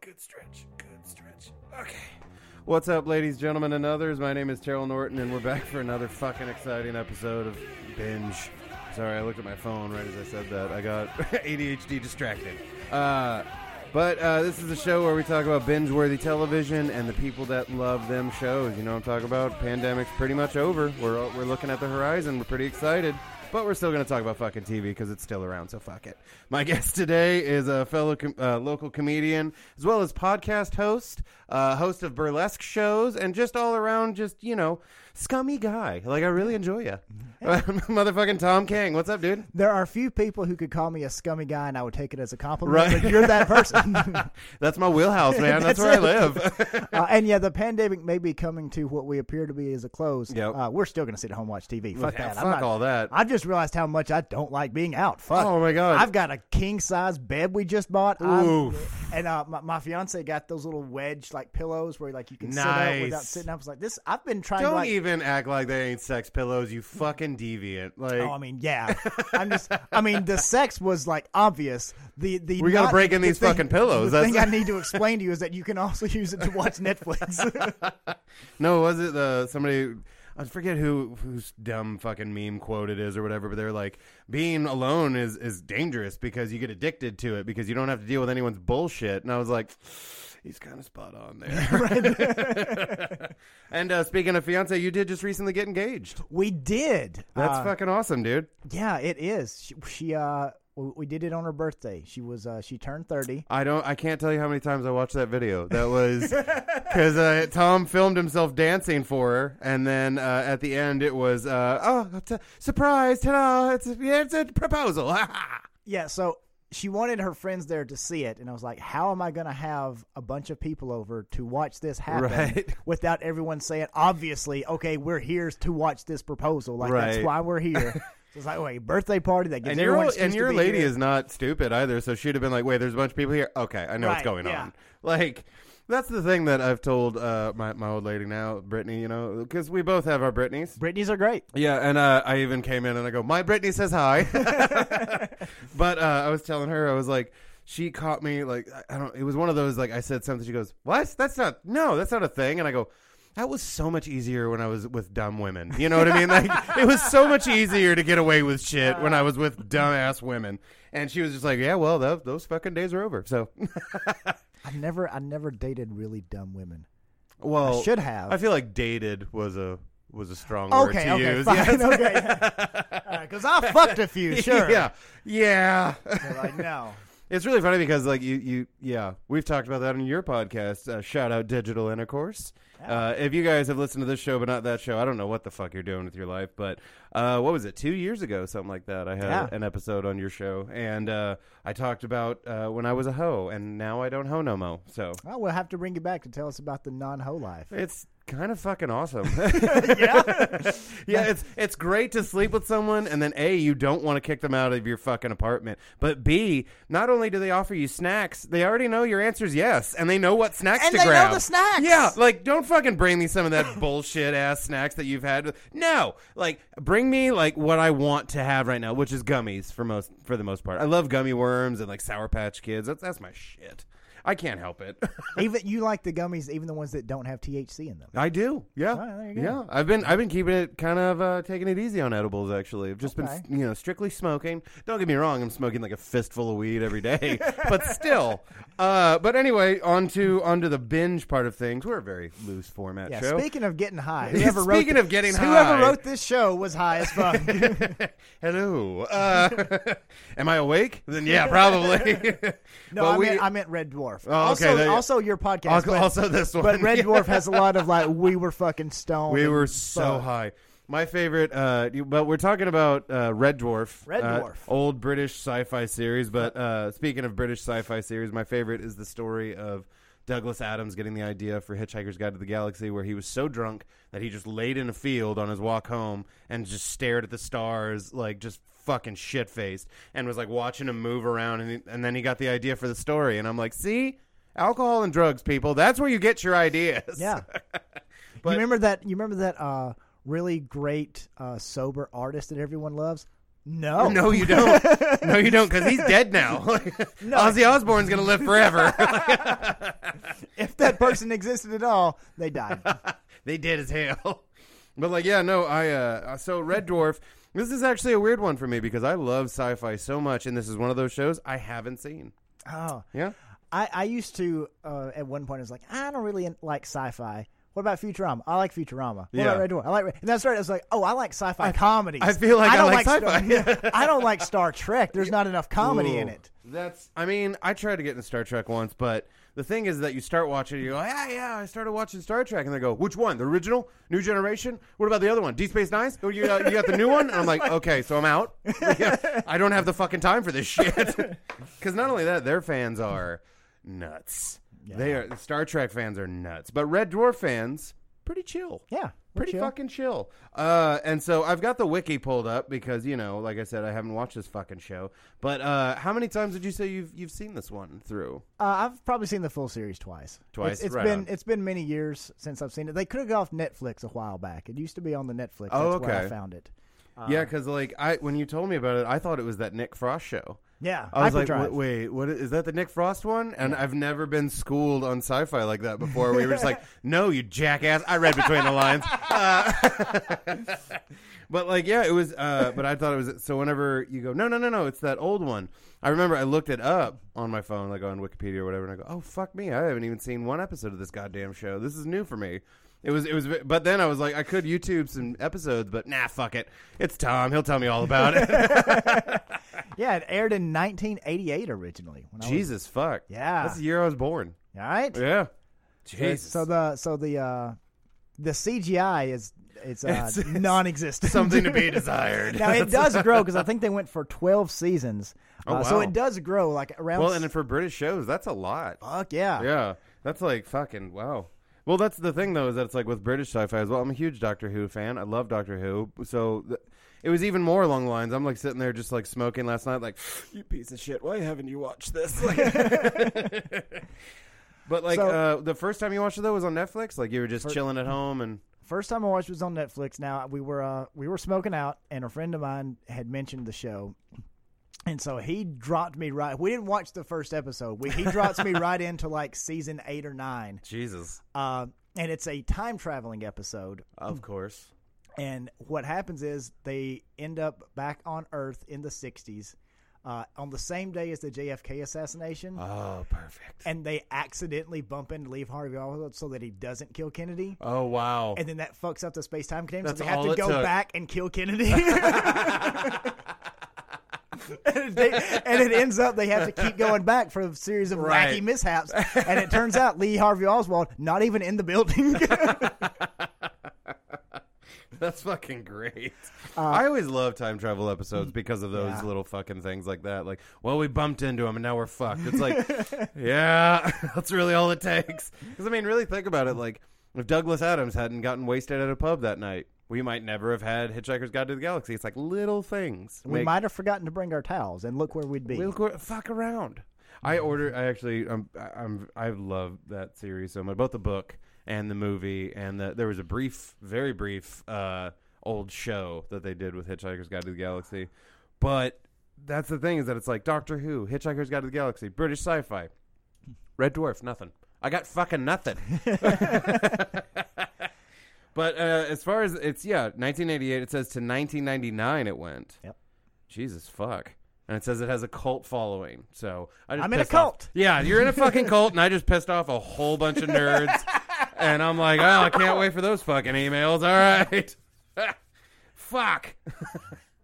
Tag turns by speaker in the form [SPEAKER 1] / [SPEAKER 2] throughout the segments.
[SPEAKER 1] good stretch. Good stretch. Okay. What's up, ladies, gentlemen, and others? My name is Terrell Norton, and we're back for another fucking exciting episode of Binge. Sorry, I looked at my phone right as I said that. I got ADHD distracted. Uh, but uh, this is a show where we talk about binge-worthy television and the people that love them shows. You know what I'm talking about? Pandemic's pretty much over. We're we're looking at the horizon. We're pretty excited. But we're still going to talk about fucking TV because it's still around, so fuck it. My guest today is a fellow com- uh, local comedian, as well as podcast host, uh, host of burlesque shows, and just all around, just, you know, scummy guy. Like, I really enjoy you. Motherfucking Tom King. What's up, dude?
[SPEAKER 2] There are few people who could call me a scummy guy, and I would take it as a compliment.
[SPEAKER 1] Right.
[SPEAKER 2] But you're that person.
[SPEAKER 1] That's my wheelhouse, man. That's,
[SPEAKER 2] That's
[SPEAKER 1] where I live.
[SPEAKER 2] uh, and yeah, the pandemic may be coming to what we appear to be as a close.
[SPEAKER 1] Yep.
[SPEAKER 2] Uh, we're still going to sit at home and watch TV. Fuck
[SPEAKER 1] Yeah,
[SPEAKER 2] that.
[SPEAKER 1] fuck
[SPEAKER 2] I'm not,
[SPEAKER 1] all that.
[SPEAKER 2] I just realized how much I don't like being out. Fuck.
[SPEAKER 1] Oh, my God.
[SPEAKER 2] I've got a king size bed we just bought. I'm- And uh, my, my fiance got those little wedge like pillows where like you can sit up without sitting up. I was like, this. I've been trying
[SPEAKER 1] Don't
[SPEAKER 2] to like.
[SPEAKER 1] even act like they ain't sex pillows, you fucking deviant. Like,
[SPEAKER 2] Oh, I mean, yeah. I'm just. I mean, the sex was like obvious. The the
[SPEAKER 1] We gotta break in
[SPEAKER 2] the
[SPEAKER 1] these
[SPEAKER 2] thing-
[SPEAKER 1] fucking pillows.
[SPEAKER 2] The
[SPEAKER 1] That's-
[SPEAKER 2] thing I need to explain to you is that you can also use it to watch Netflix.
[SPEAKER 1] No, was it the somebody? I forget who whose dumb fucking meme quote it is or whatever, but they're like, being alone is is dangerous because you get addicted to it because you don't have to deal with anyone's bullshit. And I was like, he's kind of spot on there. and uh, speaking of fiance, you did just recently get engaged.
[SPEAKER 2] we did.
[SPEAKER 1] That's
[SPEAKER 2] Uh,
[SPEAKER 1] fucking awesome, dude.
[SPEAKER 2] Yeah, it is. She, she uh, we we did it on her birthday. She was uh, she turned thirty.
[SPEAKER 1] I don't. I can't tell you how many times I watched that video. That was because uh, Tom filmed himself dancing for her, and then uh, at the end it was, uh, "Oh, t- surprise! Ta-da! It's a, yeah, it's a proposal."
[SPEAKER 2] Yeah, so she wanted her friends there to see it, and I was like, "How am I going to have a bunch of people over to watch this happen
[SPEAKER 1] Right.
[SPEAKER 2] without everyone saying, obviously, okay, we're here to watch this proposal. Like
[SPEAKER 1] Right.
[SPEAKER 2] that's why we're here." so it's like, wait, birthday party that gives
[SPEAKER 1] and your
[SPEAKER 2] everyone
[SPEAKER 1] and your lady
[SPEAKER 2] here.
[SPEAKER 1] is not stupid either, so she'd have been like, "Wait, there's a bunch of people here. Okay, I know what's going
[SPEAKER 2] yeah.
[SPEAKER 1] on." Like. That's the thing that I've told uh, my my old lady now, Brittany. You know, because we both have our Britneys.
[SPEAKER 2] Britneys are great.
[SPEAKER 1] Yeah, and uh, I even came in and I go, "My Brittany says hi." but uh, I was telling her, I was like, she caught me like I- don't. It was one of those like I said something. She goes, "What? That's not. No, that's not a thing." And I go. That was so much easier when I was with dumb women. You know what I mean? Like it was so much easier to get away with shit when I was with dumbass women. And she was just like, "Yeah, well, those, those fucking days are over." So,
[SPEAKER 2] I never, I never dated really dumb women.
[SPEAKER 1] well,
[SPEAKER 2] I should have.
[SPEAKER 1] I feel like dated was a was a strong word
[SPEAKER 2] okay,
[SPEAKER 1] to
[SPEAKER 2] okay,
[SPEAKER 1] use.
[SPEAKER 2] fine,
[SPEAKER 1] Yes.
[SPEAKER 2] okay. Because I fucked a few, sure.
[SPEAKER 1] yeah, yeah.
[SPEAKER 2] They're like, no.
[SPEAKER 1] It's really funny because, like, you, you, yeah, we've talked about that on your podcast. Uh, shout out Digital Intercourse. Uh, if you guys have listened to this show but not that show, I don't know what the fuck you're doing with your life. But uh, what was it? Two years ago, something like that. I had
[SPEAKER 2] Yeah.
[SPEAKER 1] an episode on your show, and uh, I talked about uh, when I was a hoe, and now I don't hoe no mo. So
[SPEAKER 2] Well, we'll have to bring you back to tell us about the non-ho life.
[SPEAKER 1] it's kind of fucking awesome.
[SPEAKER 2] yeah.
[SPEAKER 1] yeah, it's it's great to sleep with someone, and then a you don't want to kick them out of your fucking apartment, but b not only do they offer you snacks, they already know your answer is yes, and they know what snacks
[SPEAKER 2] And
[SPEAKER 1] to
[SPEAKER 2] they know
[SPEAKER 1] grab.
[SPEAKER 2] the snacks.
[SPEAKER 1] Yeah, like don't fucking bring me some of that bullshit ass snacks that you've had. No, like bring me like what I want to have right now, which is gummies for most for the most part. I love gummy worms and like Sour Patch Kids. That's that's my shit. I can't help it.
[SPEAKER 2] Even you like the gummies, even the ones that don't have THC in them.
[SPEAKER 1] I do. Yeah.
[SPEAKER 2] Go.
[SPEAKER 1] Yeah. I've been I've been keeping it kind of uh, taking it easy on edibles actually. I've just
[SPEAKER 2] Okay.
[SPEAKER 1] been you know strictly smoking. Don't get me wrong, I'm smoking like a fistful of weed every day, but still. Uh, but anyway, on to onto the binge part of things. We're a very loose format
[SPEAKER 2] Yeah.
[SPEAKER 1] show.
[SPEAKER 2] Speaking of getting high, whoever wrote
[SPEAKER 1] speaking
[SPEAKER 2] thi-
[SPEAKER 1] of getting
[SPEAKER 2] whoever
[SPEAKER 1] high.
[SPEAKER 2] wrote this show was high as fuck.
[SPEAKER 1] Hello. Uh, am I awake? Then yeah, probably.
[SPEAKER 2] no,
[SPEAKER 1] But
[SPEAKER 2] I
[SPEAKER 1] we-
[SPEAKER 2] meant I meant Red Dwarf.
[SPEAKER 1] Oh, okay,
[SPEAKER 2] also,
[SPEAKER 1] there
[SPEAKER 2] also your podcast.
[SPEAKER 1] Also-
[SPEAKER 2] but,
[SPEAKER 1] also this one.
[SPEAKER 2] but Red. Dwarf has a lot of like we were fucking stoned.
[SPEAKER 1] We were so
[SPEAKER 2] fuck.
[SPEAKER 1] high. My favorite, uh, you- but we're talking about uh, Red Dwarf.
[SPEAKER 2] Red
[SPEAKER 1] uh,
[SPEAKER 2] Dwarf.
[SPEAKER 1] old British sci-fi series. But uh, speaking of British sci-fi series, my favorite is the story of Douglas Adams getting the idea for Hitchhiker's Guide to the Galaxy, where he was so drunk that he just laid in a field on his walk home and just stared at the stars, like just fucking shit faced, and was like watching him move around, and, he, and then he got the idea for the story, and I'm like, see. Alcohol and drugs, people. That's where you get your ideas.
[SPEAKER 2] Yeah.
[SPEAKER 1] But-
[SPEAKER 2] you remember that? You remember that uh, really great uh, sober artist that everyone loves? No,
[SPEAKER 1] No, you don't. no, you don't, because he's dead now. Ozzy Osbourne's gonna live forever.
[SPEAKER 2] if that person existed at all, they died.
[SPEAKER 1] they did as hell. But like, yeah, no, I uh so Red Dwarf. This is actually a weird one for me because I love sci-fi so much, and this is one of those shows I haven't seen.
[SPEAKER 2] Oh,
[SPEAKER 1] Yeah.
[SPEAKER 2] I, I used to uh, at one point I was like I don't really like sci-fi. What about Futurama? I like Futurama. What
[SPEAKER 1] Yeah.
[SPEAKER 2] about Red Dwarf? I like. And that's right. I was like, oh, I like sci-fi comedies.
[SPEAKER 1] I feel like I
[SPEAKER 2] don't
[SPEAKER 1] like
[SPEAKER 2] Star-
[SPEAKER 1] sci-fi.
[SPEAKER 2] I don't like Star Trek. There's not enough comedy in it.
[SPEAKER 1] That's. I mean, I tried to get into Star Trek once, but the thing is that you start watching, you go, yeah, yeah, I started watching Star Trek, and they go, which one? The original, New Generation? What about the other one? Deep Space Nine? Oh, you got, you got the new one? And I'm like, okay, so I'm out. Yeah, I don't have the fucking time for this shit. Because not only that, their fans are nuts. They are Star Trek fans are nuts, but Red Dwarf fans pretty chill
[SPEAKER 2] Yeah,
[SPEAKER 1] pretty
[SPEAKER 2] chill.
[SPEAKER 1] fucking chill. Uh, and so I've got the wiki pulled up because you know, like I said, I haven't watched this fucking show. But uh, how many times did you say you've you've seen this one through?
[SPEAKER 2] Uh, I've probably seen the full series twice.
[SPEAKER 1] Twice?
[SPEAKER 2] It's, it's
[SPEAKER 1] Right
[SPEAKER 2] been
[SPEAKER 1] on.
[SPEAKER 2] it's been many years since I've seen it. They could have got off Netflix a while back. It used to be on the Netflix. That's
[SPEAKER 1] Oh,
[SPEAKER 2] where I found it.
[SPEAKER 1] Yeah, because like I when you told me about it, I thought it was that Nick Frost show.
[SPEAKER 2] Yeah,
[SPEAKER 1] I was like,
[SPEAKER 2] Hyperdrive.
[SPEAKER 1] wait, wait, what is, is that? The Nick Frost one? And I've never been schooled on sci-fi like that before. Where you were just like, no, you jackass. I read between the lines. Uh, but like, yeah, it was. Uh, but I thought it was. So whenever you go, no, no, no, no, it's that old one. I remember I looked it up on my phone, like on Wikipedia or whatever, and I go, oh fuck me, I haven't even seen one episode of this goddamn show. This is new for me. It was, it was, but then I was like, I could YouTube some episodes, but nah, fuck it. It's Tom. He'll tell me all about it.
[SPEAKER 2] Yeah, it aired in 1988 originally. When I was-
[SPEAKER 1] Jesus fuck.
[SPEAKER 2] Yeah.
[SPEAKER 1] That's the year I was born.
[SPEAKER 2] all right.
[SPEAKER 1] Yeah.
[SPEAKER 2] So-
[SPEAKER 1] Jesus.
[SPEAKER 2] So the so the uh, the CGI is it's, uh,
[SPEAKER 1] It's- it's
[SPEAKER 2] non-existent.
[SPEAKER 1] something to be desired.
[SPEAKER 2] now it does grow because I think they went for 12 seasons.
[SPEAKER 1] Oh,
[SPEAKER 2] Uh, So
[SPEAKER 1] wow.
[SPEAKER 2] it does grow like around.
[SPEAKER 1] well, and for British shows, that's a lot.
[SPEAKER 2] fuck yeah.
[SPEAKER 1] Yeah, that's like fucking wow. Well, that's the thing though, is that it's like with British sci-fi as well. I'm a huge Doctor Who fan. I love Doctor Who. So th- it was even more along the lines. I'm like sitting there just like smoking last night, like you piece of shit. Why haven't you watched this? but like
[SPEAKER 2] So-
[SPEAKER 1] uh, the first time you watched it though was on Netflix. Like you were just chilling at home and
[SPEAKER 2] First time I watched was on Netflix. Now we were uh, we were smoking out, and a friend of mine had mentioned the show, and so he dropped me right. We didn't watch the first episode. We, he drops me right into like season eight or nine,
[SPEAKER 1] Jesus,
[SPEAKER 2] uh, and it's a time traveling episode.
[SPEAKER 1] of course.
[SPEAKER 2] And what happens is they end up back on Earth in the '60s uh, on the same day as the JFK assassination.
[SPEAKER 1] Oh, perfect.
[SPEAKER 2] and they accidentally bump into Lee Harvey Oswald so that he doesn't kill Kennedy.
[SPEAKER 1] Oh wow.
[SPEAKER 2] and then that fucks up the space time continuum. So they have to go
[SPEAKER 1] took.
[SPEAKER 2] back and kill Kennedy. and, they, and it ends up they have to keep going back for a series of
[SPEAKER 1] Right.
[SPEAKER 2] wacky mishaps. And it turns out Lee Harvey Oswald not even in the building.
[SPEAKER 1] That's fucking great. Uh, I always love time travel episodes because of those
[SPEAKER 2] Yeah.
[SPEAKER 1] little fucking things like that. Like, well, we bumped into him and now we're fucked. It's like, yeah, that's really all it takes. Because I mean, really think about it. Like, if Douglas Adams hadn't gotten wasted at a pub that night, we might never have had Hitchhiker's Guide to the Galaxy. It's like little things.
[SPEAKER 2] we
[SPEAKER 1] make-
[SPEAKER 2] might have forgotten to bring our towels, and look where we'd be.
[SPEAKER 1] We'll go, fuck around. I order. I actually. I'm. I'm. I love that series so much. Both the book and the movie, and the, there was a brief, very brief, uh, old show that they did with Hitchhiker's Guide to the Galaxy. But that's the thing is that it's like Doctor Who, Hitchhiker's Guide to the Galaxy, British sci-fi, Red Dwarf, nothing. I got fucking nothing. but uh, as far as it's yeah, 1988. It says to 1999 it went.
[SPEAKER 2] Yep.
[SPEAKER 1] Jesus fuck. And it says it has a cult following. So I just
[SPEAKER 2] I'm in a
[SPEAKER 1] pissed off-
[SPEAKER 2] cult.
[SPEAKER 1] Yeah, you're in a fucking cult, and I just pissed off a whole bunch of nerds. and I'm like, oh, I can't wait for those fucking emails. All right. Fuck.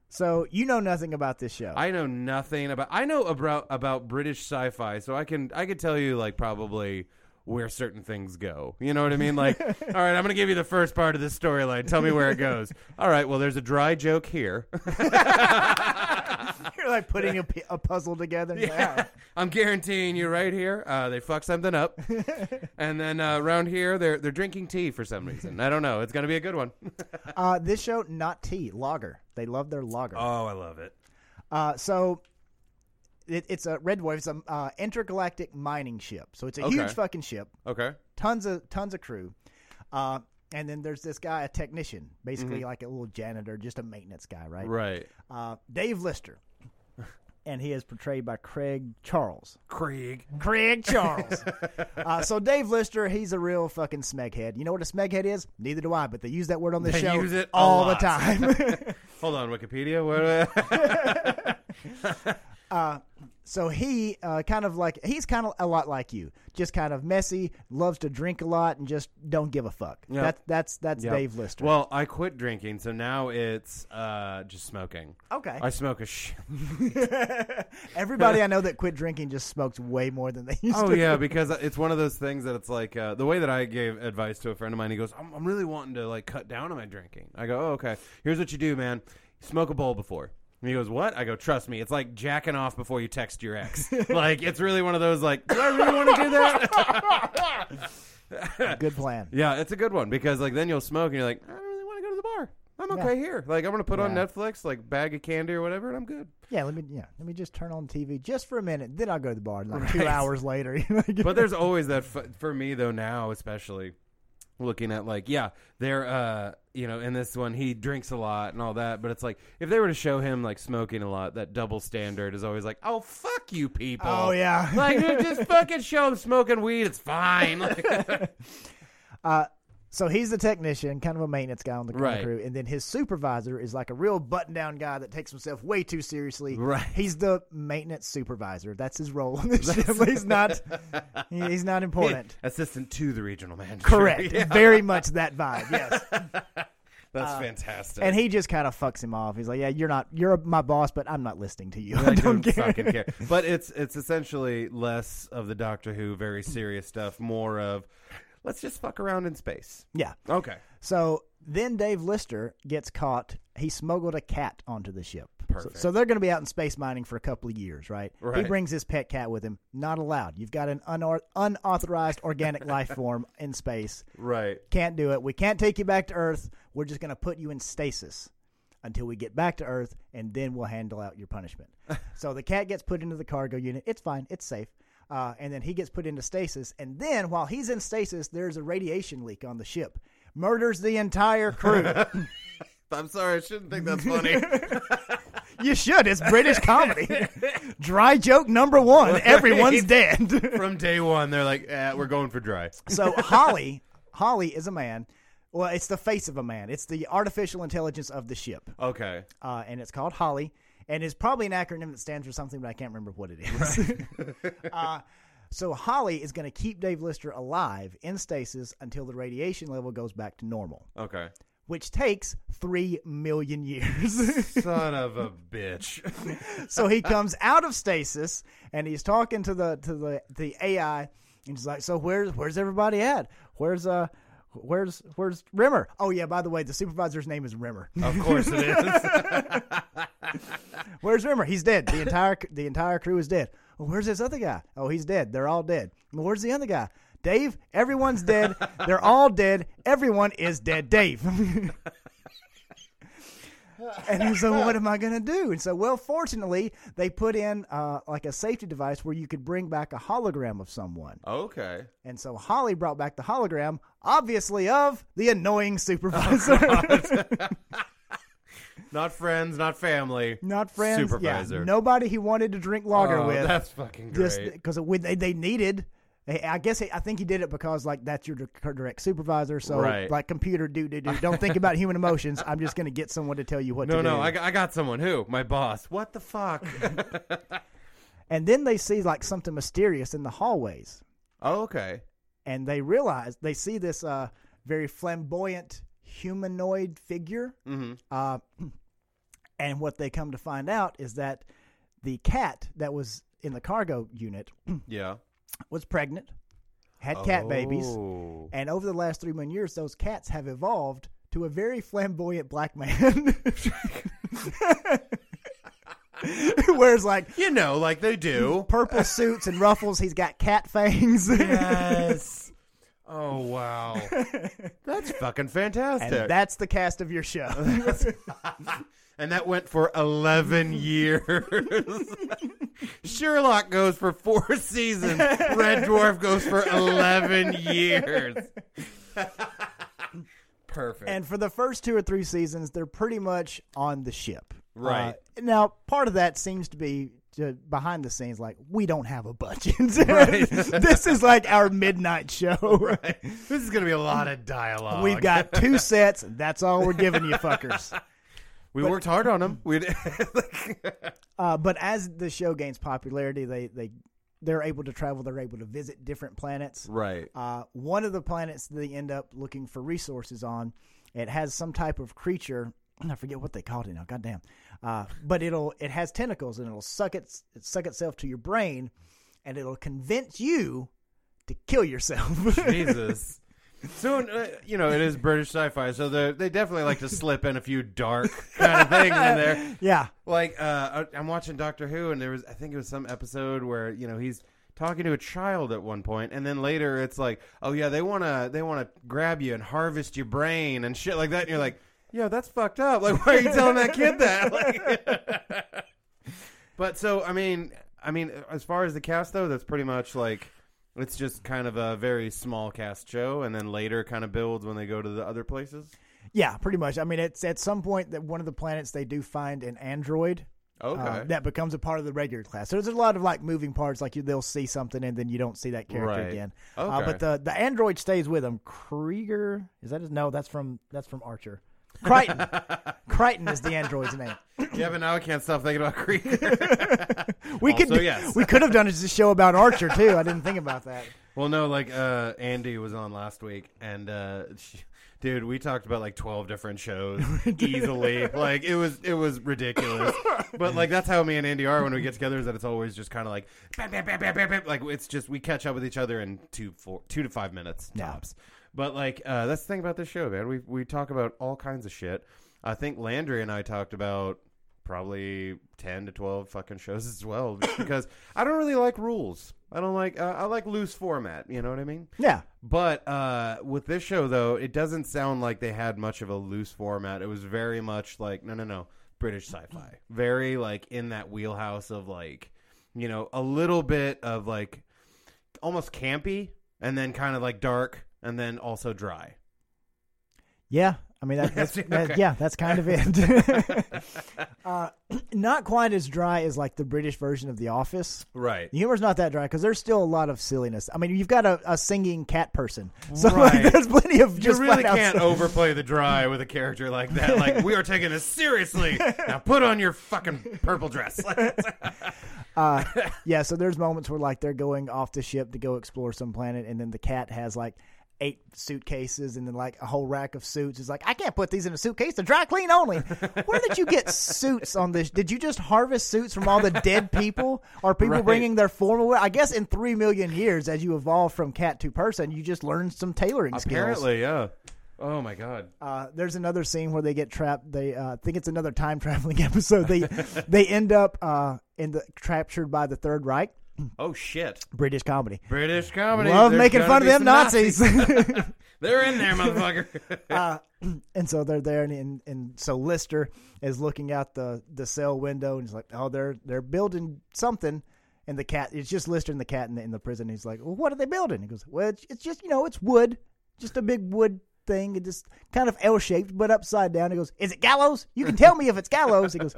[SPEAKER 2] So you know nothing about this show.
[SPEAKER 1] I know nothing about. I know about about British sci-fi, so I can I could tell you like probably where certain things go. You know what I mean? Like, all right, I'm gonna give you the first part of this storyline. Tell me where it goes. All right. Well, there's a dry joke here.
[SPEAKER 2] You're like putting a, a puzzle together.
[SPEAKER 1] Yeah. I'm guaranteeing you right here. Uh, they fuck something up, and then uh, around here they're they're drinking tea for some reason. I don't know. It's gonna be a good one.
[SPEAKER 2] Uh, this show, not tea, lager. They love their lager.
[SPEAKER 1] oh, I love it.
[SPEAKER 2] Uh, so it, it's a Red Dwarf. It's a uh, intergalactic mining ship. So it's a
[SPEAKER 1] Okay.
[SPEAKER 2] huge fucking ship.
[SPEAKER 1] Okay.
[SPEAKER 2] Tons of tons of crew. Uh, and then there's this guy, a technician, basically like a little janitor, just a maintenance guy, right?
[SPEAKER 1] Right.
[SPEAKER 2] Uh, Dave Lister, and he is portrayed by Craig Charles.
[SPEAKER 1] Craig.
[SPEAKER 2] Craig Charles. uh, so Dave Lister, he's a real fucking smeghead. You know what a smeghead is? Neither do I, but they use that word on this
[SPEAKER 1] They
[SPEAKER 2] show
[SPEAKER 1] use it
[SPEAKER 2] all the time.
[SPEAKER 1] Hold on, Wikipedia. What?
[SPEAKER 2] So he uh, kind of like he's kind of a lot like you, just kind of messy, loves to drink a lot, and just don't give a fuck.
[SPEAKER 1] Yep.
[SPEAKER 2] That's that's that's
[SPEAKER 1] Yep.
[SPEAKER 2] Dave Lister.
[SPEAKER 1] Well, I quit drinking, so now it's uh, just smoking.
[SPEAKER 2] okay.
[SPEAKER 1] I smoke a sh.
[SPEAKER 2] Everybody I know that quit drinking just smokes way more than they used to.
[SPEAKER 1] Oh
[SPEAKER 2] to.
[SPEAKER 1] yeah, because it's one of those things that it's like uh, the way that I gave advice to a friend of mine. He goes, "I'm, I'm really wanting to like cut down on my drinking." I go, "Oh okay. Here's what you do, man. Smoke a bowl before." And he goes, "What?" I go, "Trust me, it's like jacking off before you text your ex. like it's really one of those like, do I really want to do that?"
[SPEAKER 2] Good plan.
[SPEAKER 1] yeah, it's a good one because like then you'll smoke and you're like, "I don't really want to go to the bar. I'm okay here. Like I'm gonna put on
[SPEAKER 2] Yeah.
[SPEAKER 1] Netflix, like bag of candy or whatever, and I'm good."
[SPEAKER 2] Yeah, let me yeah, let me just turn on TV just for a minute. Then I'll go to the bar. Like two
[SPEAKER 1] Right.
[SPEAKER 2] hours later. you know,
[SPEAKER 1] but there's always that f- for me though now especially looking at like yeah they're uh you know in this one he drinks a lot and all that but it's like if they were to show him like smoking a lot that double standard is always like oh fuck you people
[SPEAKER 2] Oh yeah.
[SPEAKER 1] like dude, just fucking show him smoking weed it's fine Like-
[SPEAKER 2] Uh, so he's the technician, kind of a maintenance guy on the,
[SPEAKER 1] Right.
[SPEAKER 2] crew, and then his supervisor is like a real button-down guy that takes himself way too seriously.
[SPEAKER 1] Right.
[SPEAKER 2] He's the maintenance supervisor. That's his role on this ship. He's not. He's not important.
[SPEAKER 1] assistant to the regional manager
[SPEAKER 2] Correct.
[SPEAKER 1] Yeah,
[SPEAKER 2] Very much that vibe. Yes.
[SPEAKER 1] that's uh, fantastic
[SPEAKER 2] and he just kind of fucks him off. He's like, "Yeah, you're not. You're my boss, but I'm not listening to you. I
[SPEAKER 1] I
[SPEAKER 2] don't
[SPEAKER 1] don't
[SPEAKER 2] care."
[SPEAKER 1] care. But it's it's essentially less of the Doctor Who very serious stuff, more of let's just fuck around in space.
[SPEAKER 2] Yeah.
[SPEAKER 1] Okay.
[SPEAKER 2] So then Dave Lister gets caught. He smuggled a cat onto the ship. So,
[SPEAKER 1] Perfect.
[SPEAKER 2] so they're going to be out in space mining for a couple of years, right?
[SPEAKER 1] right?
[SPEAKER 2] He brings his pet cat with him. Not allowed. You've got an unor- unauthorized organic life form in space.
[SPEAKER 1] Right.
[SPEAKER 2] Can't do it. We can't take you back to Earth. We're just going to put you in stasis until we get back to Earth, and then we'll handle out your punishment. so the cat gets put into the cargo unit. It's fine. It's safe. Uh, and then he gets put into stasis. And then while he's in stasis, there's a radiation leak on the ship. Murders the entire crew.
[SPEAKER 1] I'm sorry, I shouldn't think that's funny.
[SPEAKER 2] you should. It's British comedy. Dry joke number one. Everyone's dead.
[SPEAKER 1] From day one, they're like, eh, we're going for dry.
[SPEAKER 2] so Holly, Holly is a man. Well, it's the face of a man. It's the artificial intelligence of the ship.
[SPEAKER 1] Okay.
[SPEAKER 2] uh, and it's called Holly, and it's probably an acronym that stands for something, but I can't remember what it is. uh, so Holly is going to keep Dave Lister alive in stasis until the radiation level goes back to normal,
[SPEAKER 1] Okay.
[SPEAKER 2] which takes three million years.
[SPEAKER 1] Son of a bitch.
[SPEAKER 2] so he comes out of stasis and he's talking to the to the the AI, and he's like, "So where's where's everybody at? Where's uh." Where's Where's Rimmer? Oh yeah, by the way, the supervisor's name is Rimmer.
[SPEAKER 1] Of course it is.
[SPEAKER 2] Where's Rimmer? He's dead. The entire the entire crew is dead. Well, where's this other guy? Oh, he's dead. They're all dead. Well, where's the other guy? Dave. Everyone's dead. They're all dead. Everyone is dead. Dave. and so, what am I going to do? And so, well, fortunately, they put in uh, like a safety device where you could bring back a hologram of someone.
[SPEAKER 1] okay.
[SPEAKER 2] And so, Holly brought back the hologram, obviously of the annoying supervisor.
[SPEAKER 1] Not friends, not family.
[SPEAKER 2] Not friends.
[SPEAKER 1] Supervisor.
[SPEAKER 2] Yeah, nobody he wanted to drink lager
[SPEAKER 1] Oh,
[SPEAKER 2] with.
[SPEAKER 1] That's fucking
[SPEAKER 2] just
[SPEAKER 1] great.
[SPEAKER 2] because they they needed. I guess he, I think he did it because like that's your direct supervisor. So
[SPEAKER 1] Right.
[SPEAKER 2] like computer do do do. Don't think about human emotions. I'm just going to get someone to tell you what
[SPEAKER 1] no,
[SPEAKER 2] to do.
[SPEAKER 1] no, no, I, got- I got someone. Who? My boss. What the fuck?
[SPEAKER 2] and then they see like something mysterious in the hallways,
[SPEAKER 1] oh, okay.
[SPEAKER 2] and they realize they see this uh, very flamboyant humanoid figure.
[SPEAKER 1] Mm-hmm.
[SPEAKER 2] Uh, and what they come to find out is that the cat that was in the cargo unit
[SPEAKER 1] Yeah.
[SPEAKER 2] Was pregnant, had cat babies.
[SPEAKER 1] Oh.
[SPEAKER 2] And over the last three million years, those cats have evolved to a very flamboyant black man. Wears like
[SPEAKER 1] You know, like they do.
[SPEAKER 2] purple suits and ruffles. He's got cat fangs.
[SPEAKER 1] yes. Oh wow. That's fucking fantastic.
[SPEAKER 2] and that's the cast of your show.
[SPEAKER 1] And that went for 11 years. Sherlock goes for four seasons. Red Dwarf goes for 11 years. Perfect.
[SPEAKER 2] And for the first two or three seasons, they're pretty much on the ship.
[SPEAKER 1] Right.
[SPEAKER 2] Uh, now, part of that seems to be uh, behind the scenes, like we don't have a budget.
[SPEAKER 1] Right.
[SPEAKER 2] this is like our midnight show.
[SPEAKER 1] Right. This is gonna be a lot of dialogue.
[SPEAKER 2] We've got two sets. And that's all we're giving you, fuckers.
[SPEAKER 1] We worked hard on them. We
[SPEAKER 2] Uh, but as the show gains popularity, they they they're able to travel. They're able to visit different planets.
[SPEAKER 1] right.
[SPEAKER 2] Uh, one of the planets they end up looking for resources on, it has some type of creature. I forget what they called it now. Goddamn. Uh, but it'll it has tentacles and it'll suck its it suck itself to your brain, and it'll convince you to kill yourself.
[SPEAKER 1] Jesus. So uh, you know it is British sci-fi, so they they definitely like to slip in a few dark kind of things in there.
[SPEAKER 2] yeah.
[SPEAKER 1] Like uh, I- I'm watching Doctor Who, and there was I think it was some episode where you know he's talking to a child at one point, and then later it's like, oh yeah, they wanna they wanna grab you and harvest your brain and shit like that, and you're like, yo, that's fucked up. Like, why are you telling that kid that? Like, but so I mean, I mean, as far as the cast though, that's pretty much like. It's just kind of a very small cast show, and then later kind of builds when they go to the other places.
[SPEAKER 2] Yeah, pretty much. I mean, it's at some point that one of the planets they do find an android
[SPEAKER 1] Okay.
[SPEAKER 2] uh, that becomes a part of the regular class. So there's a lot of like moving parts. Like you, they'll see something and then you don't see that character
[SPEAKER 1] Right.
[SPEAKER 2] again.
[SPEAKER 1] Okay.
[SPEAKER 2] Uh, but the the android stays with them. Krieger is that his? No, that's from that's from Archer. Kryten. Kryten is the android's name.
[SPEAKER 1] yeah, but now I can't stop thinking about Creek.
[SPEAKER 2] We
[SPEAKER 1] Also,
[SPEAKER 2] could
[SPEAKER 1] yes.
[SPEAKER 2] we could have done a show about Archer too. I didn't think about that.
[SPEAKER 1] well, no, like uh, Andy was on last week, and uh, she, dude, we talked about like twelve different shows easily. like it was it was ridiculous. but like that's how me and Andy are when we get together. Is that it's always just kind of like bam, bam, bam, bam, bam, bam. like it's just we catch up with each other in two four two to five minutes
[SPEAKER 2] Yeah.
[SPEAKER 1] But like uh, that's the thing about this show, man. We we talk about all kinds of shit. I think Landry and I talked about probably 10 to 12 fucking shows as well because I don't really like rules. I don't like uh, I like loose format, you know what I mean?
[SPEAKER 2] Yeah.
[SPEAKER 1] But uh, with this show though, it doesn't sound like they had much of a loose format. It was very much like no no no, British sci-fi. Very like in that wheelhouse of like, you know, a little bit of like almost campy and then kind of like dark and then also dry.
[SPEAKER 2] Yeah, I mean that, that's
[SPEAKER 1] Okay.
[SPEAKER 2] that, yeah, that's kind of it. uh, not quite as dry as like the British version of The Office.
[SPEAKER 1] Right.
[SPEAKER 2] The humor's not that dry because there's still a lot of silliness. I mean, you've got a, a singing cat person, so
[SPEAKER 1] Right.
[SPEAKER 2] like, there's plenty of
[SPEAKER 1] You really can't overplay the dry with a character like that. Like we are taking this seriously. Now put on your fucking purple dress.
[SPEAKER 2] Uh, yeah, so there's moments where like they're going off the ship to go explore some planet, and then the cat has like eight suitcases and then like a whole rack of suits. It's like I can't put these in a suitcase. They're dry clean only. Where did you get suits on this? Did you just harvest suits from all the dead people? Are people
[SPEAKER 1] Right.
[SPEAKER 2] bringing their formal wear? I guess in three million years, as you evolve from cat to person, you just learn some tailoring skills.
[SPEAKER 1] Apparently, yeah. Oh my god.
[SPEAKER 2] Uh, there's another scene where they get trapped. They uh, think it's another time traveling episode. They they end up uh, in the captured by the Third Reich,
[SPEAKER 1] Oh shit.
[SPEAKER 2] British comedy.
[SPEAKER 1] British comedy.
[SPEAKER 2] Love
[SPEAKER 1] There's
[SPEAKER 2] making fun of them
[SPEAKER 1] some
[SPEAKER 2] Nazis.
[SPEAKER 1] They're in there, motherfucker.
[SPEAKER 2] uh, and so they're there, and, and and so Lister is looking out the the cell window, and he's like, "Oh, they're they're building something." And the cat, it's just Lister and the cat in the, in the prison. He's like, "Well, what are they building?" He goes, "Well, it's, it's just you know, it's wood, just a big wood thing, it just kind of L shaped, but upside down." He goes, "Is it gallows? You can tell me if it's gallows." He goes.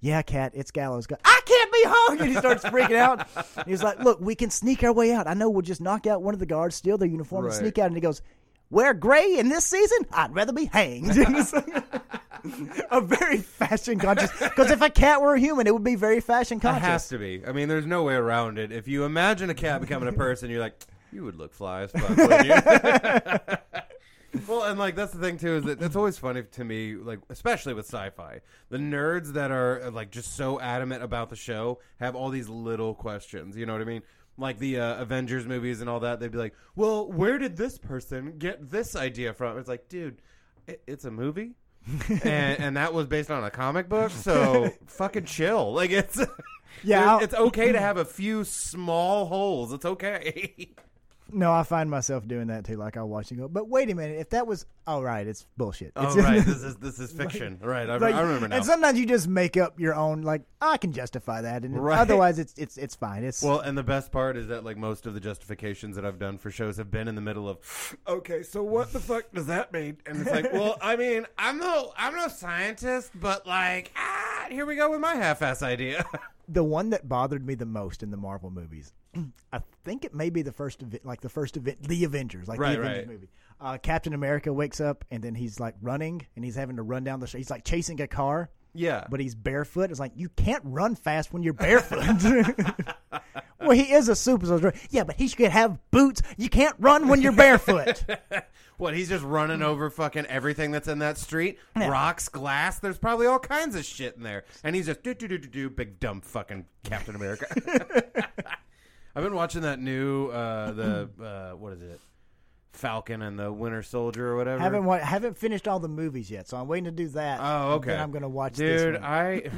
[SPEAKER 2] Yeah, cat, it's gallows. Go, I can't be hung, and he starts freaking out. He's like, "Look, we can sneak our way out. I know we'll just knock out one of the guards, steal their uniform, and sneak out." And he goes, "Wear gray in this season? I'd rather be hanged." A very fashion conscious. Because if a cat were a human, it would be very fashion conscious.
[SPEAKER 1] It has to be. I mean, there's no way around it. If you imagine a cat becoming a person, you're like, you would look fly as fuck, wouldn't you? Well, and like that's the thing too is that it's always funny to me, like especially with sci-fi, the nerds that are like just so adamant about the show have all these little questions. You know what I mean? Like the uh, Avengers movies and all that, they'd be like, "Well, where did this person get this idea from?" It's like, dude, it, it's a movie. and, and that was based on a comic book, so fucking chill. Like it's
[SPEAKER 2] Yeah,
[SPEAKER 1] it's okay to have a few small holes. It's okay.
[SPEAKER 2] No, I find myself doing that too. Like I'll watch and go, but wait a minute, if that was, all right, it's bullshit.
[SPEAKER 1] Oh
[SPEAKER 2] It's-
[SPEAKER 1] right, this is this is fiction. right, I,
[SPEAKER 2] like,
[SPEAKER 1] I remember now.
[SPEAKER 2] And sometimes you just make up your own. Like I can justify that, and
[SPEAKER 1] Right.
[SPEAKER 2] otherwise it's it's it's fine. It's
[SPEAKER 1] Well, and the best part is that like most of the justifications that I've done for shows have been in the middle of, okay, so what the fuck does that mean? And it's like, well, I mean, I'm no, I'm no scientist, but like, ah, here we go with my half-ass idea.
[SPEAKER 2] the one that bothered me the most in the Marvel movies. I think it may be the first event, like the first event, the Avengers, like
[SPEAKER 1] Right,
[SPEAKER 2] the Avengers
[SPEAKER 1] right.
[SPEAKER 2] movie. Uh, Captain America wakes up and then he's like running and he's having to run down the street. He's like chasing a car,
[SPEAKER 1] yeah,
[SPEAKER 2] but he's barefoot. It's like you can't run fast when you're barefoot. well, he is a super soldier. Yeah, but he should have boots. You can't run when you're barefoot.
[SPEAKER 1] what? He's just running over fucking everything that's in that street,
[SPEAKER 2] Yeah.
[SPEAKER 1] rocks, glass. There's probably all kinds of shit in there, and he's just do do do do do, big dumb fucking Captain America. I've been watching that new uh the uh what is it? Falcon and the Winter Soldier or whatever.
[SPEAKER 2] haven't wa- haven't finished all the movies yet, so I'm waiting to do that.
[SPEAKER 1] Oh, okay.
[SPEAKER 2] Then I'm gonna watch this
[SPEAKER 1] Dude,
[SPEAKER 2] one.
[SPEAKER 1] I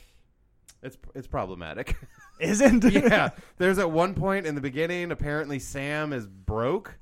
[SPEAKER 1] it's it's problematic.
[SPEAKER 2] Isn't?
[SPEAKER 1] yeah, there's at one point in the beginning, apparently Sam is broke.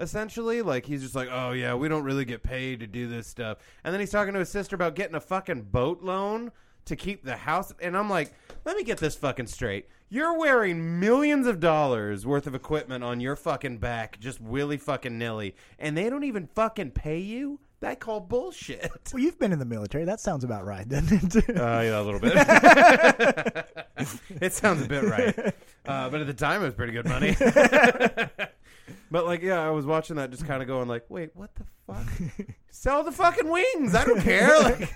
[SPEAKER 1] Essentially, like he's just like, oh yeah, we don't really get paid to do this stuff. And then he's talking to his sister about getting a fucking boat loan to keep the house. And I'm like, let me get this fucking straight. You're wearing millions of dollars worth of equipment on your fucking back, just willy fucking nilly, and they don't even fucking pay you. That call bullshit.
[SPEAKER 2] Well, you've been in the military. That sounds about right, doesn't it?
[SPEAKER 1] Uh, yeah, a little bit. it sounds a bit right, uh, but at the time it was pretty good money. but like, yeah, I was watching that, just kind of going like, "Wait, what the fuck? Sell the fucking wings! I don't care." Like,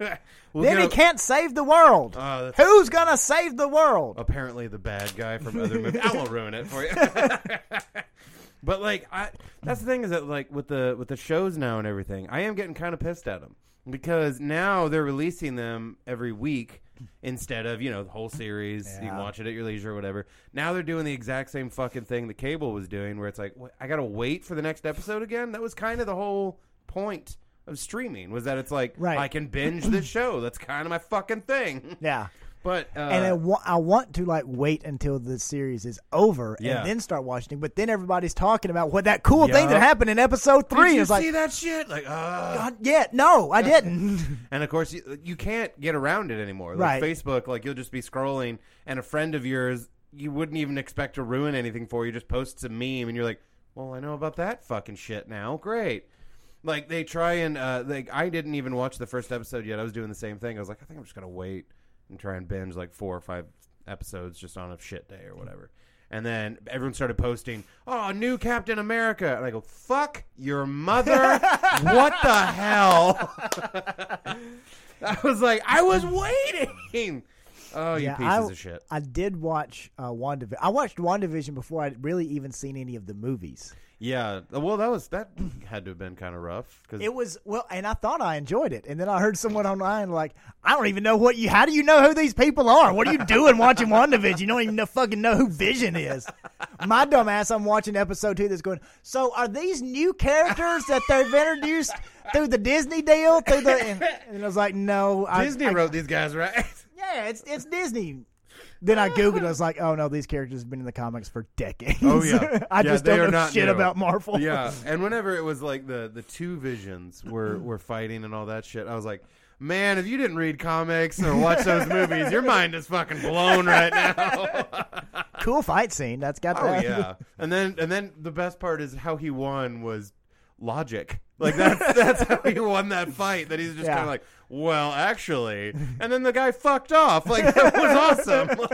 [SPEAKER 1] we'll
[SPEAKER 2] then he
[SPEAKER 1] a-
[SPEAKER 2] can't save the world.
[SPEAKER 1] Ah, that's-
[SPEAKER 2] Who's gonna save the world?
[SPEAKER 1] apparently the bad guy from other movies. I won't ruin it for you. but like, I that's the thing is that like with the with the shows now and everything, I am getting kind of pissed at them because now they're releasing them every week instead of you know the whole series. You can watch it at your leisure or whatever. Now they're doing the exact same fucking thing the cable was doing, where it's like I gotta wait for the next episode again. That was kind of the whole point. Of streaming was that it's like
[SPEAKER 2] Right.
[SPEAKER 1] I can binge this show. That's kind of my fucking thing.
[SPEAKER 2] Yeah.
[SPEAKER 1] But uh,
[SPEAKER 2] and I wa- I want to like wait until the series is over
[SPEAKER 1] Yeah.
[SPEAKER 2] and then start watching it. But then everybody's talking about what that cool thing that happened in episode three.
[SPEAKER 1] Did you
[SPEAKER 2] like,
[SPEAKER 1] see that shit? Like, uh,
[SPEAKER 2] God, yeah, no, I didn't.
[SPEAKER 1] and of course you, you can't get around it anymore. Like
[SPEAKER 2] Right.
[SPEAKER 1] Facebook, like you'll just be scrolling, and a friend of yours you wouldn't even expect to ruin anything for you just posts a meme, and you're like, well, I know about that fucking shit now. Great. Like they try and uh, like I didn't even watch the first episode yet. I was doing the same thing. I was like, I think I'm just gonna wait and try and binge like four or five episodes just on a shit day or whatever. And then everyone started posting, "Oh, new Captain America," and I go, "Fuck your mother! what the hell?" I was like, I was waiting. Oh, you
[SPEAKER 2] yeah,
[SPEAKER 1] pieces
[SPEAKER 2] I,
[SPEAKER 1] of shit.
[SPEAKER 2] I did watch uh, WandaVision. I watched WandaVision before I'd really even seen any of the movies.
[SPEAKER 1] Yeah. Well, that was that had to have been kind of rough because
[SPEAKER 2] It was well, and I thought I enjoyed it, and then I heard someone online like, "I don't even know what you. How do you know who these people are? What are you doing watching WandaVision? You don't even know, fucking know who Vision is." My dumb ass, I'm watching episode two. That's going. So are these new characters that they've introduced through the Disney deal? Through the and, and I was like, "No, I,
[SPEAKER 1] Disney
[SPEAKER 2] I-
[SPEAKER 1] wrote these guys, right?
[SPEAKER 2] Yeah, it's it's Disney." Then I googled. I was like, "Oh no, these characters have been in the comics for decades."
[SPEAKER 1] Oh, yeah.
[SPEAKER 2] I
[SPEAKER 1] Yeah,
[SPEAKER 2] just don't know shit
[SPEAKER 1] new.
[SPEAKER 2] about Marvel.
[SPEAKER 1] yeah. And whenever it was like the the two visions were were fighting and all that shit, I was like. Man, if you didn't read comics or watch those movies, your mind is fucking blown right now.
[SPEAKER 2] cool fight scene. That's got.
[SPEAKER 1] Oh
[SPEAKER 2] that.
[SPEAKER 1] yeah, and then and then the best part is how he won was logic. Like that's that's how he won that fight. That he's just
[SPEAKER 2] Yeah.
[SPEAKER 1] kind of like, well, actually, and then the guy fucked off. Like that was awesome.